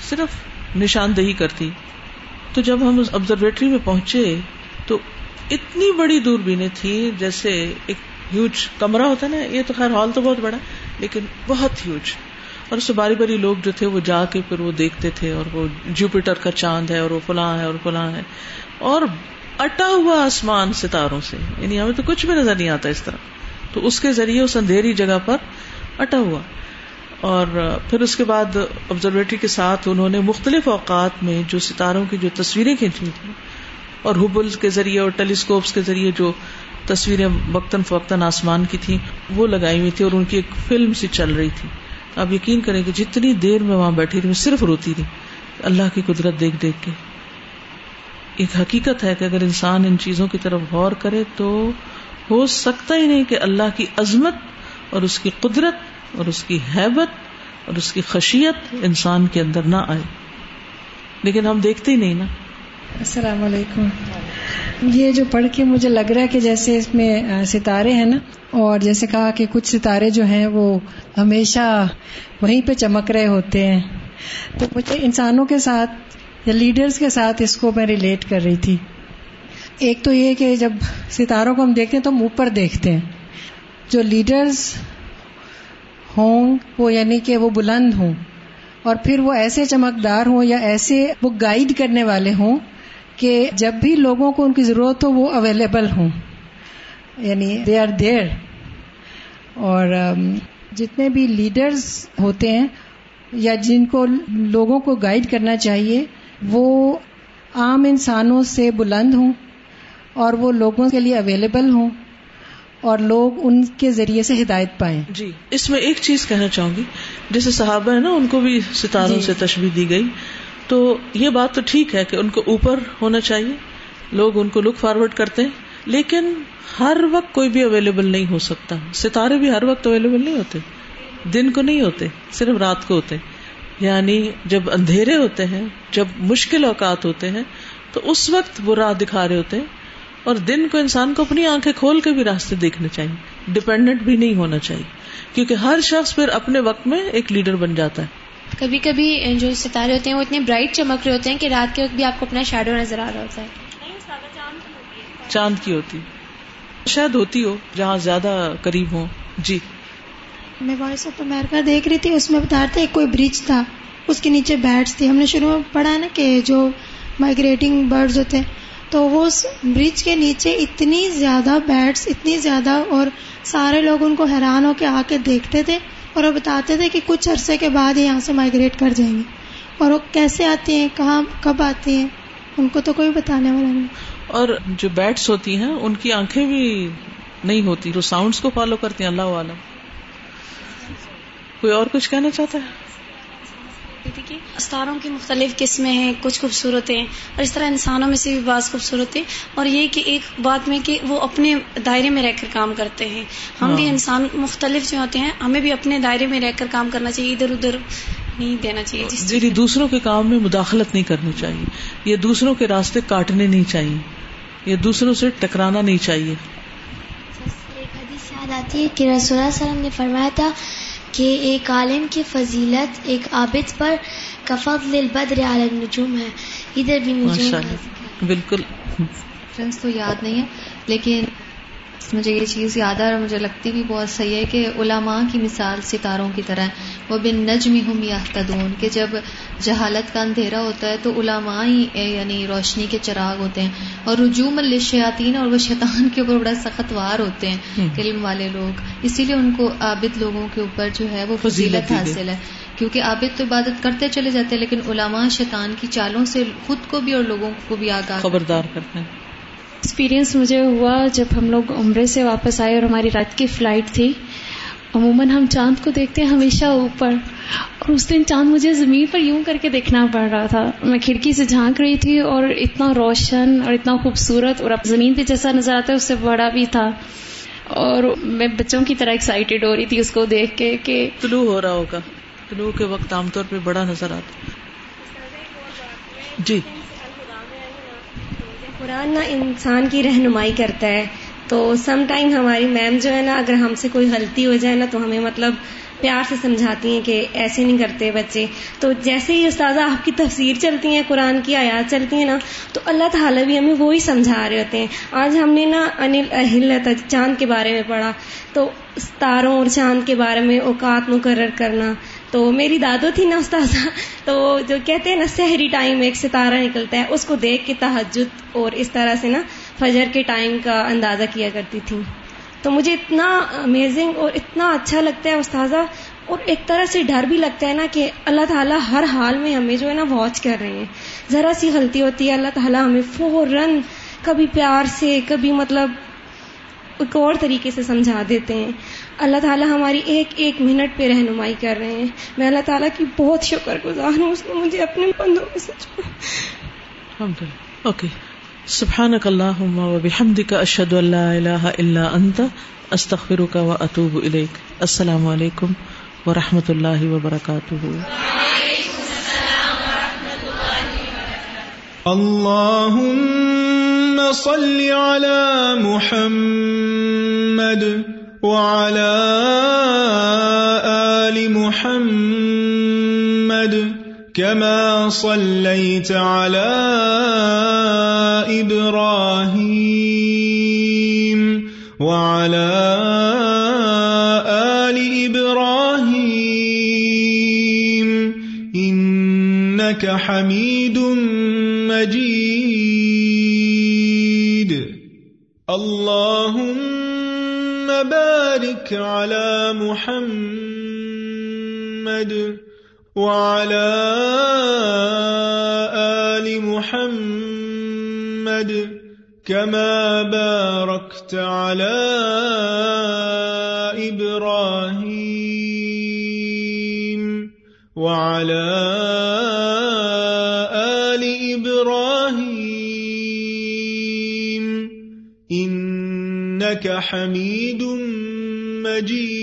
[SPEAKER 1] صرف نشاندہی کرتی۔ تو جب ہم آبزرویٹری میں پہنچے، تو اتنی بڑی دوربینیں تھی جیسے ایک ہیوج کمرہ ہوتا نا، یہ تو خیر ہال تو بہت بڑا لیکن بہت ہیوج اور اس سے باری باری لوگ جو تھے، وہ جا کے پھر وہ دیکھتے تھے اور وہ جوپیٹر کا چاند ہے اور وہ فلاں ہے اور فلاں ہے۔ اور اٹا ہوا آسمان ستاروں سے یعنی ہمیں تو کچھ بھی نظر نہیں آتا اس طرح۔ تو اس کے ذریعے اس اندھیری جگہ پر اٹا ہوا۔ اور پھر اس کے بعد آبزرویٹری کے ساتھ انہوں نے مختلف اوقات میں جو ستاروں کی جو تصویریں کھینچی تھیں، اور حبل کے ذریعے اور ٹیلیسکوپس کے ذریعے جو تصویریں وقتاً فوقتاً آسمان کی تھیں، وہ لگائی ہوئی تھی اور ان کی ایک فلم سی چل رہی تھی۔ آپ یقین کریں کہ جتنی دیر میں وہاں بیٹھی رہی میں صرف روتی رہی اللہ کی قدرت دیکھ دیکھ کے۔ ایک حقیقت ہے کہ اگر انسان ان چیزوں کی طرف غور کرے تو ہو سکتا ہی نہیں کہ اللہ کی عظمت اور اس کی قدرت اور اس کی حیبت اور اس کی خشیت انسان کے اندر نہ آئے۔ لیکن ہم دیکھتے ہی نہیں نا۔
[SPEAKER 7] السلام علیکم۔ یہ جو پڑھ کے مجھے لگ رہا ہے کہ جیسے اس میں ستارے ہیں نا، اور جیسے کہا کہ کچھ ستارے جو ہیں وہ ہمیشہ وہیں پہ چمک رہے ہوتے ہیں۔ تو مجھے انسانوں کے ساتھ یا لیڈرز کے ساتھ اس کو میں ریلیٹ کر رہی تھی۔ ایک تو یہ کہ جب ستاروں کو ہم دیکھتے ہیں تو ہم اوپر دیکھتے ہیں۔ جو لیڈرز ہوں، وہ یعنی کہ وہ بلند ہوں۔ اور پھر وہ ایسے چمکدار ہوں یا ایسے وہ گائیڈ کرنے والے ہوں کہ جب بھی لوگوں کو ان کی ضرورت ہو وہ اویلیبل ہوں۔ یعنی دے آر دیر اور جتنے بھی لیڈرز ہوتے ہیں یا جن کو لوگوں کو گائیڈ کرنا چاہیے وہ عام انسانوں سے بلند ہوں اور وہ لوگوں کے لیے اویلیبل ہوں اور لوگ ان کے ذریعے سے ہدایت پائیں۔
[SPEAKER 1] جی اس میں ایک چیز کہنا چاہوں گی۔ جیسے صحابہ ہے نا ان کو بھی ستاروں
[SPEAKER 7] جی۔
[SPEAKER 1] سے تشبیح دی گئی۔ تو یہ بات تو ٹھیک ہے کہ ان کو اوپر ہونا چاہیے۔ لوگ ان کو لک فارورڈ کرتے ہیں۔ لیکن ہر وقت کوئی بھی اویلیبل نہیں ہو سکتا۔ ستارے بھی ہر وقت اویلیبل نہیں ہوتے۔ دن کو نہیں ہوتے صرف رات کو ہوتے۔ یعنی جب اندھیرے ہوتے ہیں جب مشکل اوقات ہوتے ہیں تو اس وقت وہ راہ دکھا رہے ہوتے ہیں اور دن کو انسان کو اپنی آنکھیں کھول کے بھی راستے دیکھنے چاہیے۔ ڈپینڈنٹ بھی نہیں ہونا چاہیے۔ کیونکہ ہر شخص پھر اپنے وقت میں ایک لیڈر بن جاتا ہے۔
[SPEAKER 5] کبھی کبھی جو ستارے ہوتے ہیں وہ اتنے برائٹ چمک رہے ہوتے ہیں کہ رات کے وقت بھی آپ کو اپنا شیڈو نظر آ رہا ہوتا ہے۔
[SPEAKER 1] چاند کی ہوتی۔ شاید ہوتی ہو جہاں زیادہ قریب ہو جی۔
[SPEAKER 8] میں وائس آف امیرکا دیکھ رہی تھی، اس میں بتا رہے تھے کوئی برج تھا، اس کے نیچے بیٹس تھی۔ ہم نے شروع میں پڑھا نا کہ جو مائگریٹنگ برڈز ہوتے ہیں، تو وہ اس برج کے نیچے اتنی زیادہ بیٹس اتنی زیادہ اور سارے لوگ ان کو حیران ہو کے آ کے دیکھتے تھے اور وہ بتاتے تھے کہ کچھ عرصے کے بعد ہی یہاں سے مائگریٹ کر جائیں گے۔ اور وہ کیسے آتی ہیں، کہاں، کب آتی ہیں، ان کو تو کوئی بتانے والا نہیں۔
[SPEAKER 1] اور جو بیٹس ہوتی ہیں، ان کی آنکھیں بھی نہیں ہوتی وہ ساؤنڈس کو فالو کرتی ہیں، اللہ عالم کوئی اور کچھ کہنا چاہتا ہے؟
[SPEAKER 9] ستاروں کی مختلف قسمیں ہیں کچھ خوبصورت ہیں اور اس طرح انسانوں میں سے بھی بعض خوبصورت ہیں۔ اور یہ کہ ایک بات میں کہ وہ اپنے دائرے میں رہ کر کام کرتے ہیں۔ ہم بھی
[SPEAKER 1] ہاں۔
[SPEAKER 9] انسان مختلف جو ہوتے ہیں ہمیں بھی اپنے دائرے میں رہ کر کام کرنا چاہیے ادھر ادھر نہیں دینا چاہیے۔ جس چیز
[SPEAKER 1] یعنی دوسروں کے کام میں مداخلت نہیں کرنی چاہیے۔ یہ دوسروں کے راستے کاٹنے نہیں چاہیے۔ یہ دوسروں سے ٹکرانا نہیں چاہیے۔
[SPEAKER 10] ایک حدیث یاد آتی ہے کہ رسول اللہ علیہ وسلم نے فرمایا تھا کہ ایک عالم کی فضیلت ایک عابد پر کفضل البدر علی النجوم ہے۔ ادھر بھی نجوم
[SPEAKER 1] بالکل۔
[SPEAKER 2] ریفرنس تو یاد نہیں ہے لیکن مجھے یہ چیز یاد ہے اور مجھے لگتی بھی بہت صحیح ہے کہ علماء کی مثال ستاروں کی طرح ہے وہ بن نجم ہم یا کہ جب جہالت کا اندھیرا ہوتا ہے تو علماء ہی یعنی روشنی کے چراغ ہوتے ہیں۔ اور رجوم الشیاطین اور وہ شیطان کے اوپر بڑا سخت وار ہوتے ہیں۔ علم والے لوگ۔ اسی لیے ان کو عابد لوگوں کے اوپر جو ہے وہ
[SPEAKER 1] فضیلت۔
[SPEAKER 2] حاصل ہے۔ کیونکہ عابد تو عبادت کرتے چلے جاتے ہیں لیکن علماء شیطان کی چالوں سے خود کو بھی اور لوگوں کو بھی آگاہ
[SPEAKER 1] خبردار کرتے ہیں۔
[SPEAKER 11] ایکسپیرینس مجھے ہوا جب ہم لوگ عمرے سے واپس آئے اور ہماری رات کی فلائٹ تھی۔ عموماً ہم چاند کو دیکھتے ہیں ہمیشہ اوپر۔ اور اس دن چاند مجھے زمین پر یوں کر کے دیکھنا پڑ رہا تھا۔ میں کھڑکی سے جھانک رہی تھی اور اتنا روشن اور اتنا خوبصورت اور اب زمین پہ جیسا نظر آتا ہے اس سے بڑا بھی تھا۔ اور میں بچوں کی طرح ایکسائٹیڈ ہو رہی تھی اس کو دیکھ کے کہ
[SPEAKER 1] طلوع ہو رہا ہوگا۔ طلوع کے وقت عام طور پہ بڑا نظر آتا۔ جی۔
[SPEAKER 12] قرآن نا انسان کی رہنمائی کرتا ہے، تو سم ٹائم ہماری میم جو ہے نا، اگر ہم سے کوئی غلطی ہو جائے نا، تو ہمیں مطلب پیار سے سمجھاتی ہیں کہ ایسے نہیں کرتے بچے۔ تو جیسے ہی استاذہ آپ کی تفسیر چلتی ہیں، قرآن کی آیات چلتی ہیں نا، تو اللہ تعالیٰ بھی ہمیں وہی سمجھا رہے ہوتے ہیں۔ آج ہم نے نا انل اہل چاند کے بارے میں پڑھا۔ تو ستاروں اور چاند کے بارے میں، اوقات مقرر کرنا تو میری دادو تھی نا استاذہ، تو جو کہتے ہیں نا سحری ٹائم ایک ستارہ نکلتا ہے، اس کو دیکھ کے تحجد اور اس طرح سے نا فجر کے ٹائم کا اندازہ کیا کرتی تھی۔ تو مجھے اتنا امیزنگ اور اتنا اچھا لگتا ہے استاذہ، اور ایک طرح سے ڈر بھی لگتا ہے نا کہ اللہ تعالیٰ ہر حال میں ہمیں جو ہے نا واچ کر رہے ہیں۔ ذرا سی غلطی ہوتی ہے، اللہ تعالیٰ ہمیں فوراً کبھی پیار سے، کبھی مطلب ایک اور طریقے سے سمجھا دیتے ہیں۔ اللہ تعالیٰ ہماری ایک ایک منٹ پہ رہنمائی کر رہے ہیں۔ میں اللہ تعالیٰ کی بہت شکر گزار ہوں اس نے مجھے اپنے بندوں میں سے چنا
[SPEAKER 1] الحمد للہ اوکے سبحانك اللهم وبحمدك اشهد ان لا اله الا انت استغفرك واتوب اليك السلام علیکم ورحمۃ اللہ وبرکاتہ۔
[SPEAKER 13] اللهم صل على محمد وعلى آل محمد كما صليت على إبراهيم وعلى آل إبراهيم إنك حميد مجيد. اللهم بارك على محمد وعلى آل محمد كما باركت على إبراهيم وعلى آل إبراهيم إنك حميد مجيد